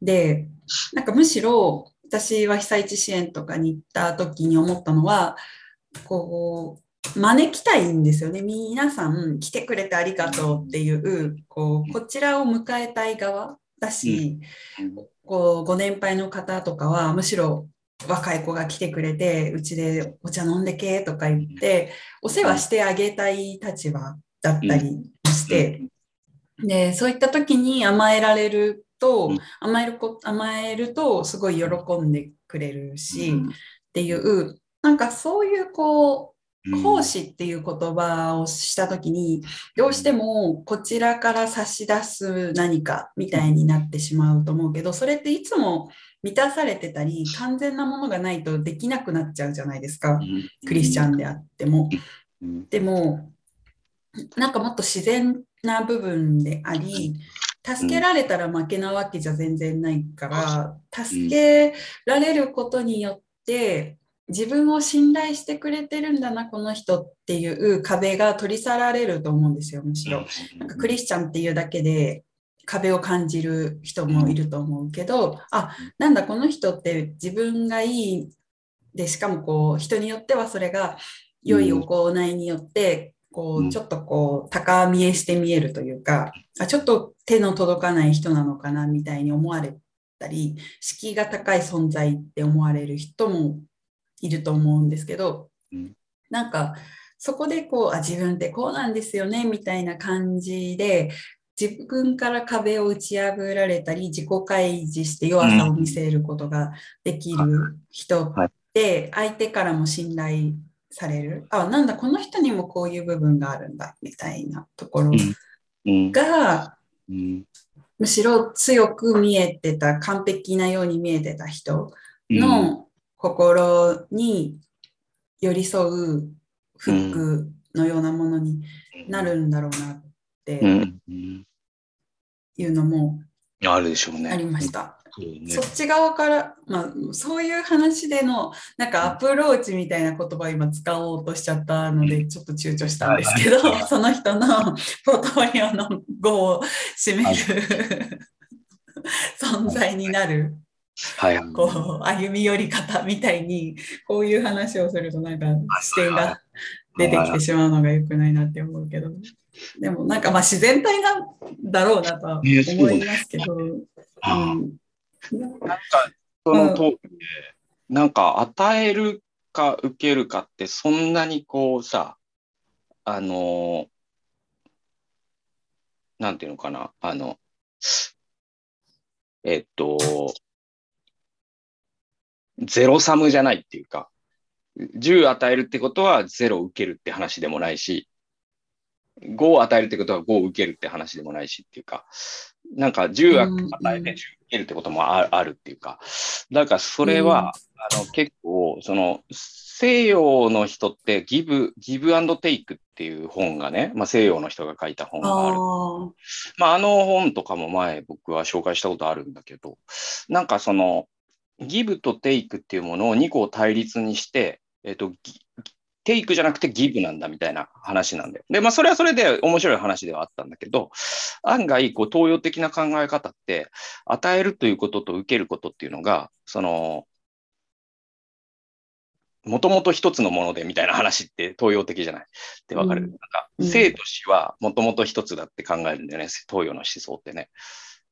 で、なんかむしろ私は被災地支援とかに行った時に思ったのは、こう、招きたいんですよね。皆さん来てくれてありがとうっていう、こう、こちらを迎えたい側だし、うんこう、ご年配の方とかは、むしろ若い子が来てくれて、うちでお茶飲んでけとか言って、お世話してあげたい立場だったりして、で、そういった時に甘えられると、うん。甘えるこ、甘えるとすごい喜んでくれるし、うん。っていう、なんかそういうこう、うん。奉仕っていう言葉をしたときに、どうしてもこちらから差し出す何かみたいになってしまうと思うけど、それっていつも満たされてたり、完全なものがないとできなくなっちゃうじゃないですか。クリスチャンであっても。うん。でも、なんかもっと自然な部分であり、助けられたら負けなわけじゃ全然ないから、助けられることによって、自分を信頼してくれてるんだな、この人っていう壁が取り去られると思うんですよ、むしろ。なんかクリスチャンっていうだけで壁を感じる人もいると思うけど、あ、なんだこの人って自分がいいで、しかもこう人によってはそれが良い行いによって、こうちょっとこう高見えして見えるというか、あちょっと手の届かない人なのかなみたいに思われたり、敷居が高い存在って思われる人もいると思うんですけど、うん。なんかそこでこうあ自分ってこうなんですよねみたいな感じで自分から壁を打ち破られたり自己開示して弱さを見せることができる人って相手からも信頼される。あなんだこの人にもこういう部分があるんだみたいなところうん。がうん。むしろ強く見えてた完璧なように見えてた人の心に寄り添うフックのようなものになるんだろうなっていうのもあるでしょうね。ありました。そっち側から、まあ、そういう話でのなんかアプローチみたいな言葉を今使おうとしちゃったのでちょっと躊躇したんですけど、その人の ポートフォリオの5を占める 存在になるはい。はい。こう歩み寄り方みたいにこういう話をするとなんか視点が出てきてしまうのが良くないなって思うけど。でもなんかまあ自然体なんだろうなとは思いますけど、うん、なんか、その通りで、なんか与えるか受けるかってそんなにこうさ、あの、なんていうのかな、あの、えっと、ゼロサムじゃないっていうか、10与えるってことは0受けるって話でもないし、5を与えるってことは5を受けるって話でもないしっていうか、なんか10与えて10受けるってこともああるっていうか、だからそれは、あの結構、その西洋の人ってギブ、ギブアンドテイクっていう本がね、まあ、西洋の人が書いた本がある。あまあ、あの本とかも前僕は紹介したことあるんだけど、なんかその、ギブとテイクっていうものを2個を対立にして、えっと、ギテイクじゃなくてギブなんだみたいな話なんだよ。で、まあ、それはそれで面白い話ではあったんだけど、案外、こう、東洋的な考え方って、与えるということと受けることっていうのが、その、もともと一つのものでみたいな話って東洋的じゃない？ってわかる、うんなんかうん生と死はもともと一つだって考えるんだよね、東洋の思想ってね。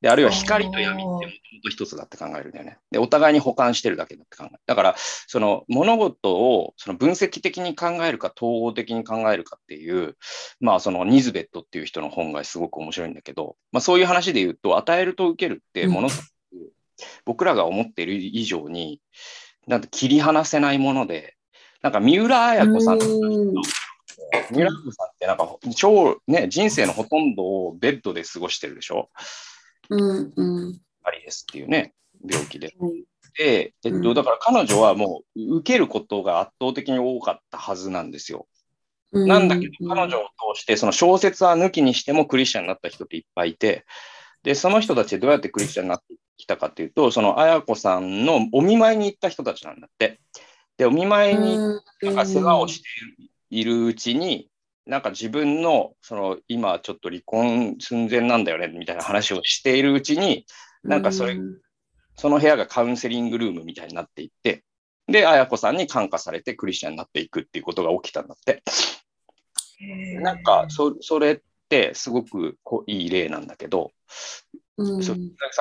で、あるいは光と闇ってもともと一つだって考えるんだよね。で、お互いに補完してるだけだって考える。だから、その物事をその分析的に考えるか統合的に考えるかっていう、まあそのニズベットっていう人の本がすごく面白いんだけど、まあそういう話で言うと、与えると受けるってものすごく僕らが思っている以上に、なんか切り離せないもので、なんか三浦綾子さん、うん三浦綾子さんってなんか超ね、人生のほとんどをベッドで過ごしてるでしょ？うんうんアリエスっていうね、病気で。はいで、えっと、うんだから彼女はもう受けることが圧倒的に多かったはずなんですよ。うなんだけど、彼女を通して、その小説は抜きにしてもクリスチャンになった人っていっぱいいて、で、その人たちでどうやってクリスチャンになってきたかっていうと、その綾子さんのお見舞いに行った人たちなんだって。で、お見舞いになんか世話をしているうちに、なんか自分の、その今ちょっと離婚寸前なんだよね、みたいな話をしているうちに、なんかそれうん。その部屋がカウンセリングルームみたいになっていって、で、綾子さんに感化されてクリスチャンになっていくっていうことが起きたんだって。なんか、そそれってすごくこういい例なんだけど、うん。さっ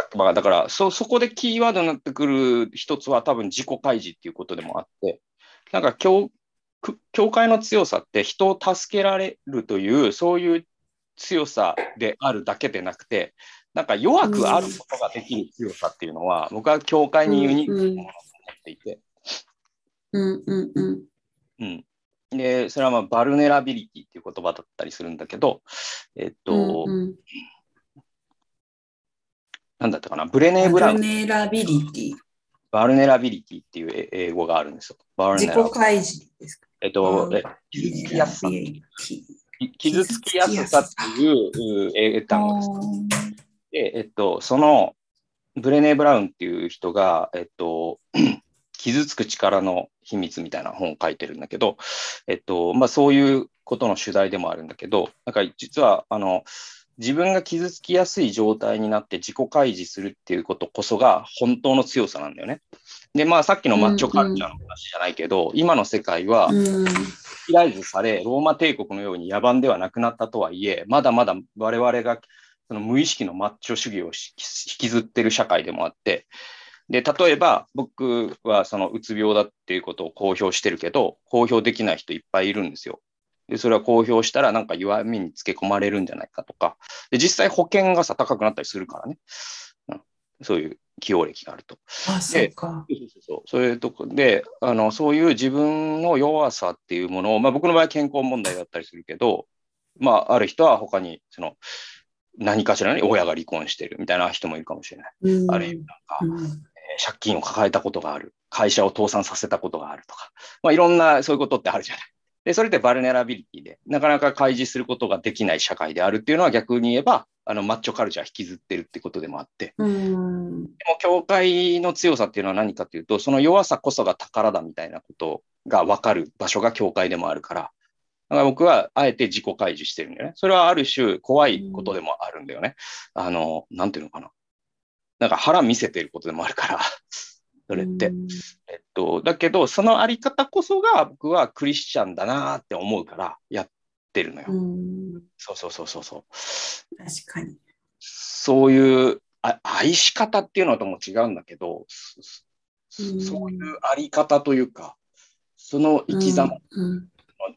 きまあだからそ、そこでキーワードになってくる一つは多分自己開示っていうことでもあって、なんか教く教会の強さって人を助けられるという、そういう強さであるだけでなくて、なんか弱くあることができる強さっていうのは、僕は教会にユニークなものだと思っていて、うんうんうん。うん。で、それはまあバルネラビリティっていう言葉だったりするんだけど、えっと、うんうんなんだったかな、ブレネー・ブラバルウン、ネラビリティ。バルネラビリティっていうえ英語があるんですよ。バルネ自ラ己開示ですか？えっと、傷つきやすさ、傷つきやすさっていうう英単語です。で、えっと、そのブレネー・ブラウンっていう人が、えっと、傷つく力の秘密みたいな本を書いてるんだけど、えっと、まあそういうことの主題でもあるんだけど、なんか実は、あの、自分が傷つきやすい状態になって自己開示するっていうことこそが本当の強さなんだよね。で、まあさっきのマッチョカルチャーの話じゃないけど、今の世界は、うんヒライズされ、ローマ帝国のように野蛮ではなくなったとはいえ、まだまだ我々がその無意識のマッチョ主義をし引きずってる社会でもあって、で、例えば僕はそのうつ病だっていうことを公表してるけど、公表できない人いっぱいいるんですよ。で、それは公表したらなんか弱みにつけ込まれるんじゃないかとか、で、実際保険がさ、高くなったりするからね。うん、そういう起用歴があると。あ、そうか。そうそういうとこであの、そういう自分の弱さっていうものを、まあ、僕の場合、健康問題だったりするけど、まあ、ある人は他にその何かしらに親が離婚してるみたいな人もいるかもしれない。うんあるいはなんか、うんえー借金を抱えたことがある、会社を倒産させたことがあるとか、まあ、いろんなそういうことってあるじゃない。で、それってバルネラビリティで、なかなか開示することができない社会であるっていうのは逆に言えば、あのマッチョカルチャー引きずってるってことでもあって、うんでも教会の強さっていうのは何かというと、その弱さこそが宝だみたいなことが分かる場所が教会でもあるから、だから僕はあえて自己開示してるんだよね。それはある種怖いことでもあるんだよね。あの、なんていうのかな。なんか腹見せてることでもあるから、それって。えっと、だけど、そのあり方こそが僕はクリスチャンだなって思うからやってるのよ。うんそうそうそうそうそう。確かに。そういうあ愛し方っていうのとも違うんだけど、そうんそういうあり方というか、その生き様、うん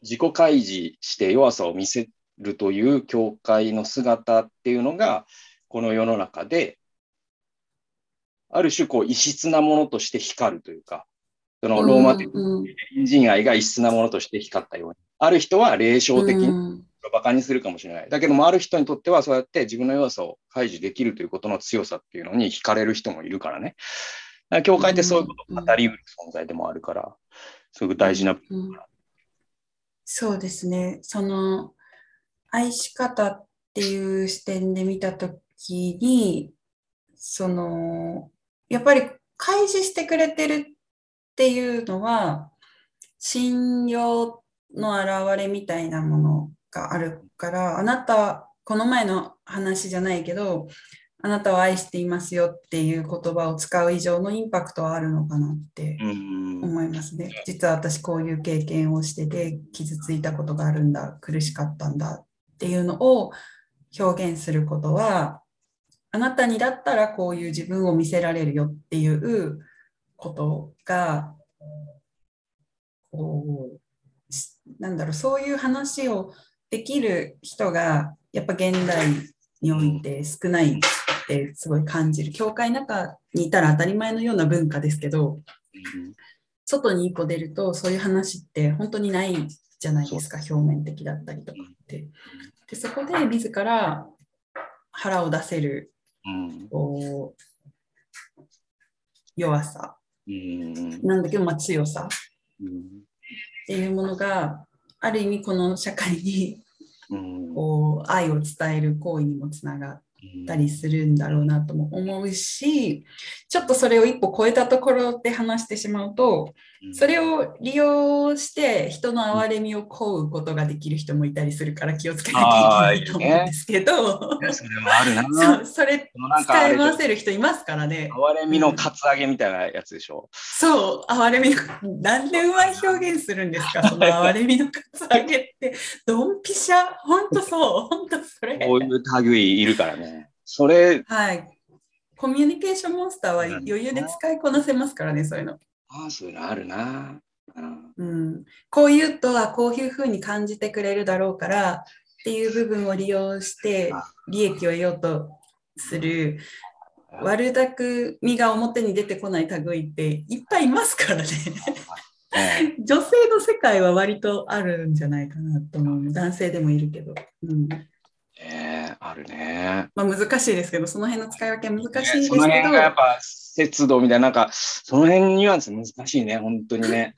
自己開示して弱さを見せるという教会の姿っていうのが、この世の中で、ある種こう異質なものとして光るというか、そのローマ帝国うん隣人愛が異質なものとして光ったように、ある人は霊障的にうんバカにするかもしれない。だけども、ある人にとっては、そうやって自分の弱さを開示できるということの強さっていうのに惹かれる人もいるからね。だから教会ってそういうことを語りうる存在でもあるから、すごく大事な。うんそうですね。その愛し方っていう視点で見たときに、そのやっぱり開示してくれてるっていうのは、信用の表れみたいなものがあるから、あなた、この前の話じゃないけど、あなたを愛していますよっていう言葉を使う以上のインパクトはあるのかなってうん。思いますね。実は私こういう経験をしてて傷ついたことがあるんだ、苦しかったんだっていうのを表現することは、あなたにだったらこういう自分を見せられるよっていうことが、こう、なんだろう、そういう話をできる人がやっぱ現代において少ないってすごい感じる。教会の中にいたら当たり前のような文化ですけど、外に一歩出るとそういう話って本当にないじゃないですか表面的だったりとかって。でそこで自ら腹を出せる。こう弱さうん。なんだけど、まあ、強さうん。っていうものがある意味この社会にうん。こう愛を伝える行為にもつながったりするんだろうなとも思うしちょっとそれを一歩超えたところで話してしまうとそれを利用して人の憐れみを請うことができる人もいたりするから気をつけなきゃいけないと思うんですけど、それもあるな。それ使い回せる人いますからね。哀れみのカツアゲみたいなやつでしょ。そう、憐れみの、なんでうまい表現するんですか、その憐れみのカツアゲって、ドンピシャ、ほんとそう、ほんとそれ。こういう類いるからね。それ、はい。コミュニケーションモンスターは余裕で使いこなせますからね、そういうの。ああ、そういうのあるな。うん、こう言うとはこういうふうに感じてくれるだろうからっていう部分を利用して利益を得ようとする悪巧みが表に出てこない類っていっぱいいますからね。女性の世界は割とあるんじゃないかなと思う。男性でもいるけど。うんえー、あるね。まあ難しいですけど、その辺の使い分けは難しいですけど。その辺がやっぱ節度みたいな、なんか、その辺ニュアンス難しいね、本当にね。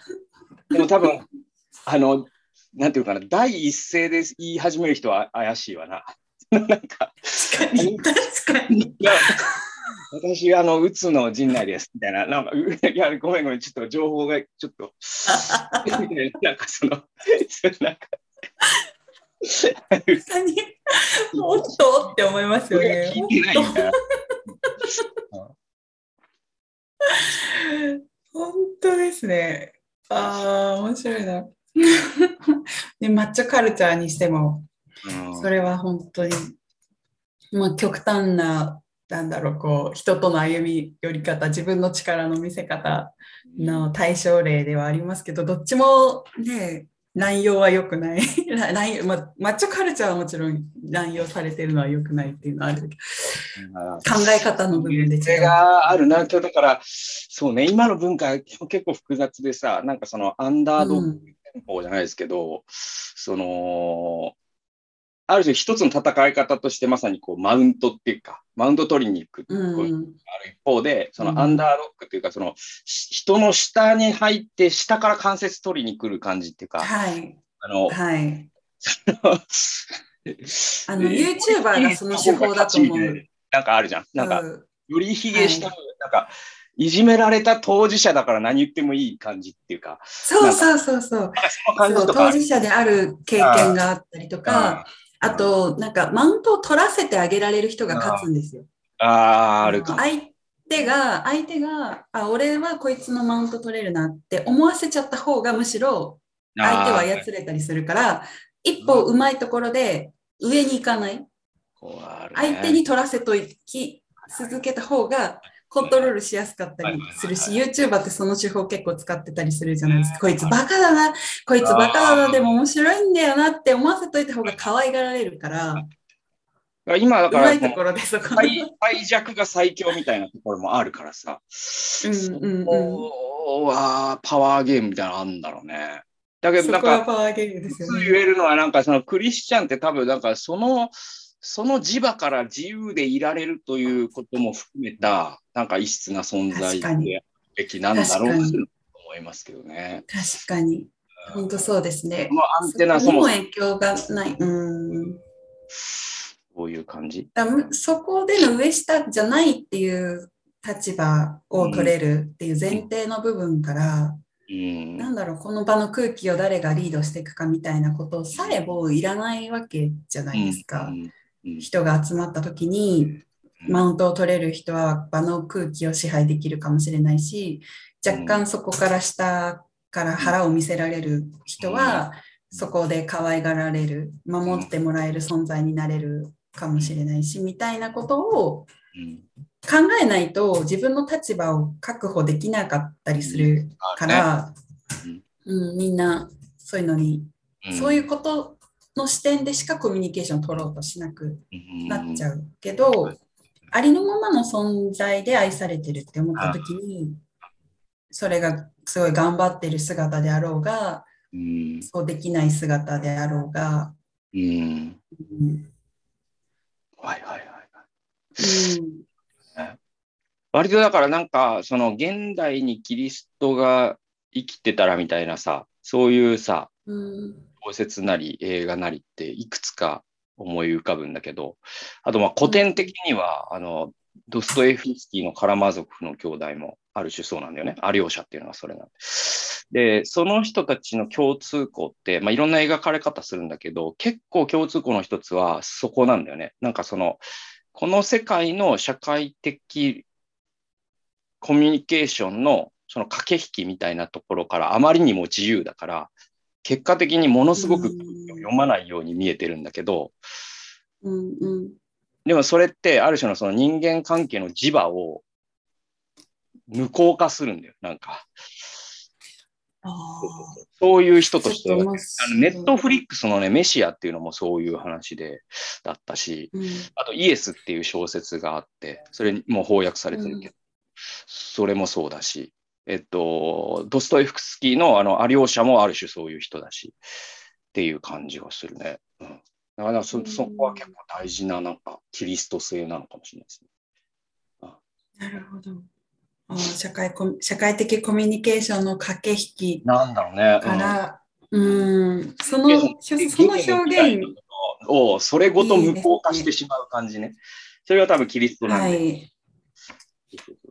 でも多分、あの、なんていうかな、第一声で言い始める人は怪しいわな。なんか、確かに、確かに。私、あの、うつの陣内です、みたいな。なんか、いや、ごめんごめん、ちょっと情報がちょっと、なんかその、なんか、確かに、おっと？って思いますよね。聞いてないんだ。本当ですね。ああ、面白いな。で、マッチョカルチャーにしても、それは本当に、まあ、極端な、なんだろう、こう、人との歩み寄り方、自分の力の見せ方の対象例ではありますけど、どっちもね、乱用は良くない 乱用、まあ。マッチョカルチャーはもちろん乱用されてるのは良くないっていうのはあるけど、考え方の部分で違う。があるな、だから、そうね、今の文化結構複雑でさ、なんかそのアンダードッグじゃないですけど、うん、その、ある種一つの戦い方としてまさにこうマウントっていうか、マウント取りに行くっていうある一方で、そのアンダーロックっていうか、その人の下に入って下から関節取りに来る感じっていうか、はい。あの、はい。あの、YouTuber がその手法だと思う。なんかあるじゃん。なんか、よりひげした、なんか、いじめられた当事者だから何言ってもいい感じっていうか。そうそうそうそう。そう当事者である経験があったりとか、あと、なんか、マウントを取らせてあげられる人が勝つんですよ。ああ、あるか。相手が、相手が、あ、俺はこいつのマウント取れるなって思わせちゃった方がむしろ、相手は操れたりするから、一歩うまいところで上に行かない。ね、相手に取らせとき続けた方が、コントロールしやすかったりするし、YouTuber ってその手法結構使ってたりするじゃないですか。こいつバカだな、こいつバカだな、でも面白いんだよなって思わせといた方が可愛がられるから。今だから、最弱が最強みたいなところもあるからさ。うんうんうん。はパワーゲームみたいなのあるんだろうね。だけどなんか、パワーゲームですよね。言えるのはなんかそのクリスチャンって多分なんかその、その磁場から自由でいられるということも含めた、なんか異質な存在でべきなんだろうと思いますけどね。確かに。本当そうですね。まあ、アンテナそも影響がない。うん。こういう感じ？そこでの上下じゃないっていう立場を取れるっていう前提の部分から、うん、なんだろう、この場の空気を誰がリードしていくかみたいなことさえもいらないわけじゃないですか。うんうん、人が集まった時に、マウントを取れる人は場の空気を支配できるかもしれないし、若干そこから下から腹を見せられる人は、そこで可愛がられる、守ってもらえる存在になれるかもしれないし、みたいなことを考えないと自分の立場を確保できなかったりするから、うん、みんなそういうのに、そういうことの視点でしかコミュニケーションを取ろうとしなくなっちゃうけど、ありのままの存在で愛されてるって思った時に、それがすごい頑張ってる姿であろうが、うん、そうできない姿であろうが、うん、うん、はいはいはい。うん。割とだからなんかその現代にキリストが生きてたらみたいなさそういうさ小説なり映画なりっていくつか思い浮かぶんだけどあとまあ古典的には、あのドストエフスキーのカラマゾフの兄弟もある種そうなんだよね。アリョーシャっていうのはそれなんで。で、その人たちの共通項って、まあ、いろんな描かれ方するんだけど、結構共通項の一つはそこなんだよね。なんかその、この世界の社会的コミュニケーションのその駆け引きみたいなところからあまりにも自由だから、結果的にものすごく読まないように見えてるんだけど、うんうん、でもそれってある種のその人間関係の磁場を無効化するんだよ、なんか。あそういう人としてあのネットフリックスのね、メシアっていうのもそういう話で、だったし、うん。あとイエスっていう小説があって、それにもう翻訳されてるけど、それもそうだし、えっと、ドストエフスキーのあの、アリョーシャもある種そういう人だし、っていう感じがするね。うん。だからそ、うんそこは結構大事な、なんか、キリスト性なのかもしれないですね。なるほど。社会コミ社会的コミュニケーションの駆け引きなんだろうね。から、うん、そのうんその表現、をそれごと無効化してしまう感じね。それが多分キリストなんで。はい、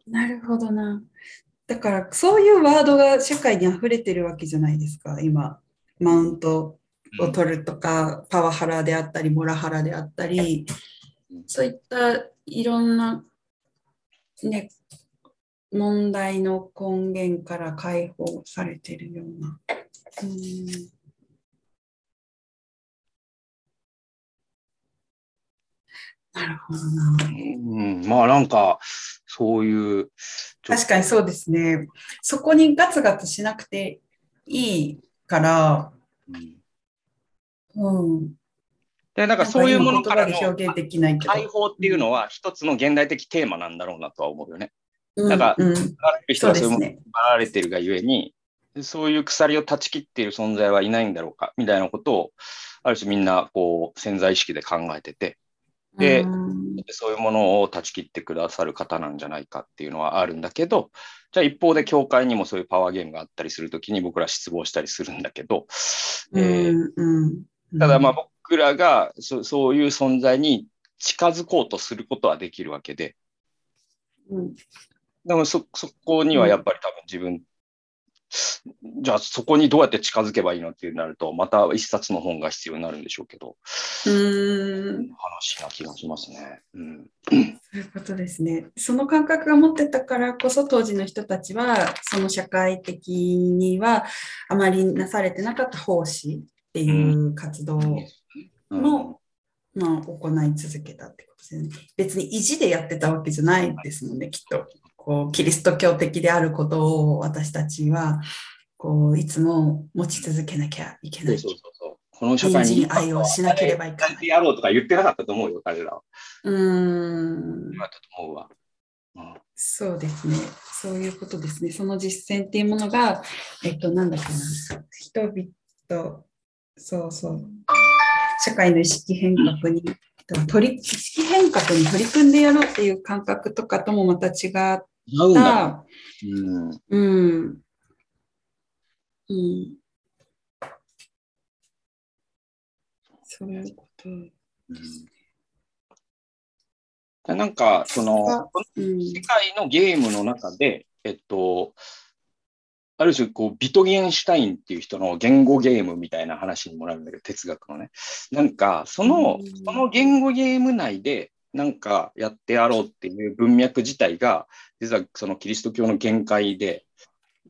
なるほどな。だからそういうワードが社会に溢れてるわけじゃないですか、今。マウントを取るとか、パワハラであったり、モラハラであったりうん、そういったいろんな、ね、問題の根源から解放されてるような。うんなるほどな。うん、まあなんか、そういう。確かにそうですね。そこにガツガツしなくていいから、うんうん。で、なんかそういうものからの表現できない。解放っていうのは一つの現代的テーマなんだろうなとは思うよね。うんなんかうん、人そうがそういうものにですね。バられてるがゆえに、そういう鎖を断ち切っている存在はいないんだろうか、みたいなことを、ある種みんなこう潜在意識で考えてて、でうん。そういうものを断ち切ってくださる方なんじゃないかっていうのはあるんだけど、じゃあ一方で教会にもそういうパワーゲームがあったりするときに僕ら失望したりするんだけど、えーただまあ僕らがそそういう存在に近づこうとすることはできるわけで、うん。でもそそこにはやっぱり多分自分、じゃあそこにどうやって近づけばいいのってなると、また一冊の本が必要になるんでしょうけど、うん話な気がしますね。うん。そういうことですね。その感覚が持ってたからこそ当時の人たちはその社会的にはあまりなされてなかった奉仕っていう活動うんの、まあ、行い続けたってことですよね。別に意地でやってたわけじゃないですもんね、きっと。こうキリスト教的であることを私たちはこういつも持ち続けなきゃいけない。そうそうそう。この社会に愛をしなければいけないやろうとか言ってなかったと思うよ、彼らは。うーん今だと思うわ。うんそうですね。そういうことですね。その実践っていうものが、えっと、なんだっけな。人々、そうそう。社会の意識変革に、取り意識変革に取り組んでやろうっていう感覚とかともまた違っ違うんだ。た。うん。うん。うん。そういうこと。うんなんか、その、うん。世界のゲームの中で、えっと、ある種、こう、ビトゲンシュタインっていう人の言語ゲームみたいな話にもなるんだけど、哲学のね。なんか、そのうん、その言語ゲーム内で、なんかやってやろうっていう文脈自体が、実はそのキリスト教の限界で、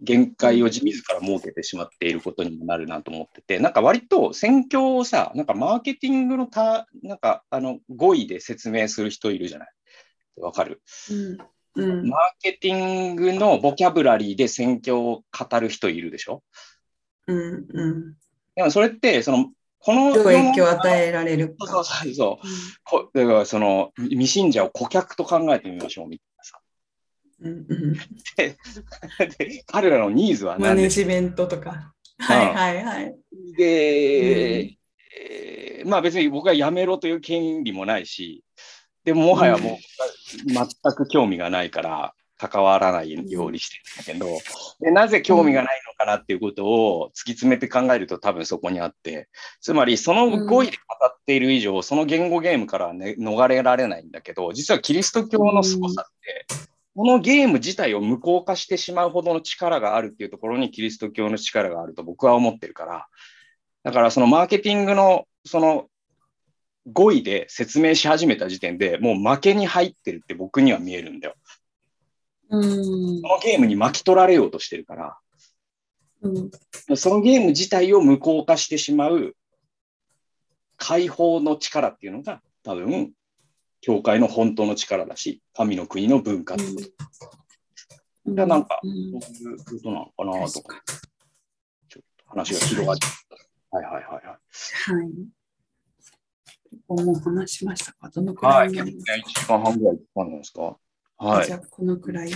限界を自ら設けてしまっていることにもなるなと思ってて、なんか割と宣教をさ、なんかマーケティングのた、なんかあの語彙で説明する人いるじゃない？わかる？うん。うん。マーケティングのボキャブラリーで宣教を語る人いるでしょ？うん。うん。でもそれって、その、この影響をえ与えられるそうか。そうそう。こだからその未信者を顧客と考えてみましょうみたいなさ。うんうんで彼らのニーズはマ何ですネジメントとか。はいはいはい。で、うんえーまあ別に僕は辞めろという権利もないし、でももはやもう全く興味がないから関わらないようにしてるんだけど、でなぜ興味がないのかなっていうことを突き詰めて考えると多分そこにあって、つまりその語彙で語っている以上、その言語ゲームからは、ね、逃れられないんだけど、実はキリスト教の凄さって、このゲーム自体を無効化してしまうほどの力があるっていうところにキリスト教の力があると僕は思ってるから、だからそのマーケティングのその語彙で説明し始めた時点でもう負けに入ってるって僕には見えるんだよ。うん。そのゲームに巻き取られようとしてるから、うん。そのゲーム自体を無効化してしまう解放の力っていうのが多分、教会の本当の力だし、神の国の文化って。いううんやなんかうん。そういうことなのかなと確か話が広がって。はいはいはいはい。はい。もう話しましたか？どのくらはいい。1になりますか、時間半ぐらいかかんないですか？はいじ。ゃあこのくらい。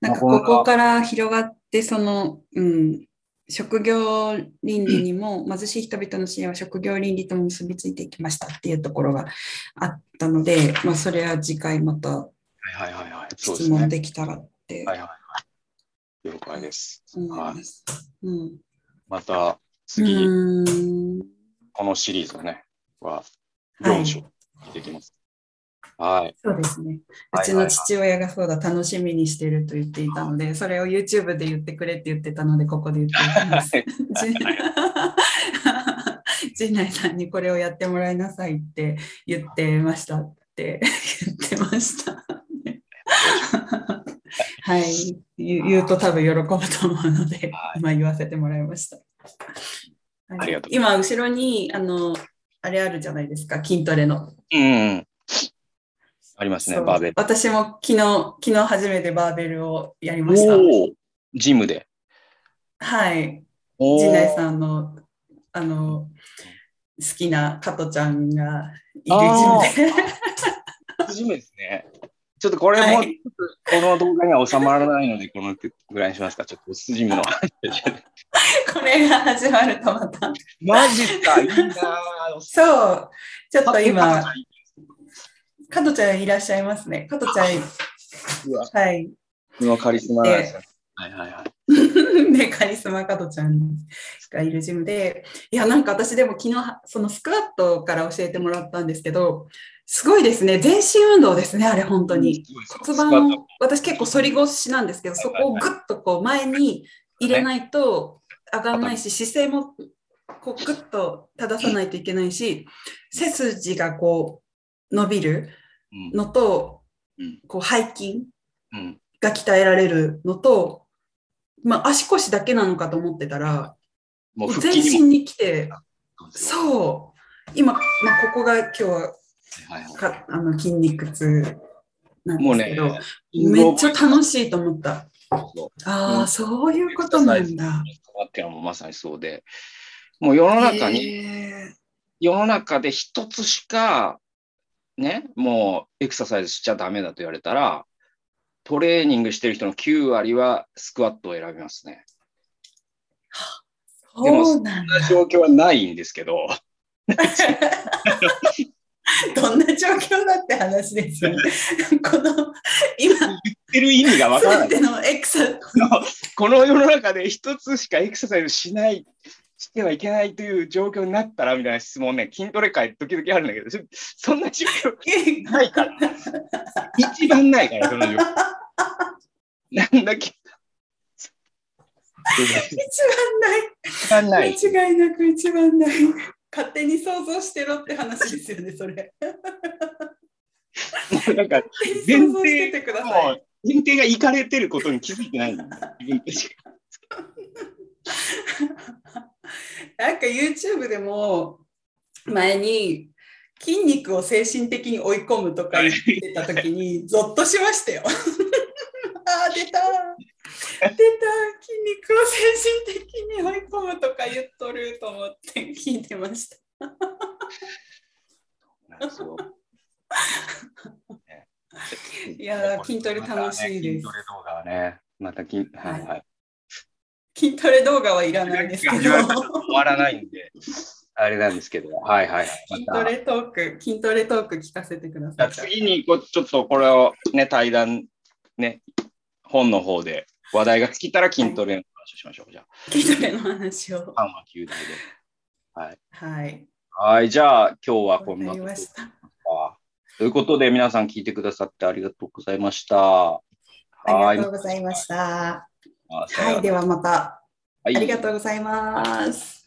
なんかこここから広がって、その、うん、職業倫理にも、貧しい人々の支援は職業倫理とも結びついていきましたっていうところがあったので、まあ、それは次回またはいはいはい質問。できたらってはいはいはい。了解です。はい。うんまたう次、このシリーズね、ははい4章聞いてきます。はい。そうですね。うちの父親がそうだ、楽しみにしていると言っていたので、それを YouTube で言ってくれって言ってたので、ここで言ってい。きます。じ陣内さんにこれをやってもらい。なさい。って言ってましたって言ってました。はい、言うと多分喜ぶと思うので、はい。今言わせてもらい。ました。今、後ろにあのあれあるじゃない。ですか、筋トレの。うんうん。ありますね、バーベル。私も昨日、昨日初めてバーベルをやりました。ジムで。はい。陣内さんのあの好きな加トちゃんがいるジムで。ジムですね。ちょっとこれも、はいこの動画には収まらないので、このぐらいにしますか。ちょっとジムの話。これが始まるとまた。マジか、いいなぁ。そう、ちょっと加今、藤加トちゃんいらっしゃいますね。加トちゃん、はい。のカリスマはいはいはい。で、カリスマ加トちゃんがいるジムで、いや、なんか私でも昨日、そのスクワットから教えてもらったんですけど、すごいですね。全身運動ですね、あれ、本当に。骨盤を、私結構反り腰なんですけど、そこをぐっとこう前に入れないと上がらないし、姿勢もこうぐっと正さないといけないし、背筋がこう伸びるうん。のとうん、こう背筋うん。が鍛えられるのと、まあ、足腰だけなのかと思ってたら、もう腹全。身に来て、う。そう、今、まあ、ここが今日はかあの筋肉痛なんもうねですけど、、めっちゃ楽しいと思った。ああ、うん。そういうことなんだ。っていうのもまさにそうで、もう世の中に、へ世の中で一つしか、ね、もうエクササイズしちゃダメだと言われたら、トレーニングしてる人の9割はスクワットを選びますね。ーでもそんな状況はないんですけど、どんな状況だって話ですよね。この今、言ってる意味がわからない。のエクサこの世の中で一つしかエクササイズしない、してはいけないという状況になったらみたいな質問ね、筋トレ界時々あるんだけど、そ そんな状況 ないから。一番ないから、その状況。なんだっけ。一番ない。一番ない。間違いなく一番ない。勝手に想像してろって話ですよね、それ。もうなんか、前想像してて提くださもい。う前提がいかれてることに気づいてない自分たちが なんか YouTube でも前に筋肉を精神的に追い込むとか言ってた時にゾッとしましたよ。あー出た出た筋肉を精神的に追い込むとか言っとると思って聞いてました。いやー筋トレ楽しいです筋トレ動画はね、また筋、はいはい。筋トレ動画はいらないんですけど終わらないんで、あれなんですけど、はいはいはい。筋トレトーク筋トレトーク聞かせてください。あ次にこうちょっとこれをね、対談、ね、本の方で話題が尽きたら筋トレの話をしましょう。じゃ筋トレの話を。あ、3話9題で。はい。はい。はい、じゃあ今日はこわんなと。ということで皆さん聞いてくださってありがとうございました。あはいりがとうございました。はい、ではまた。はいありがとうございます。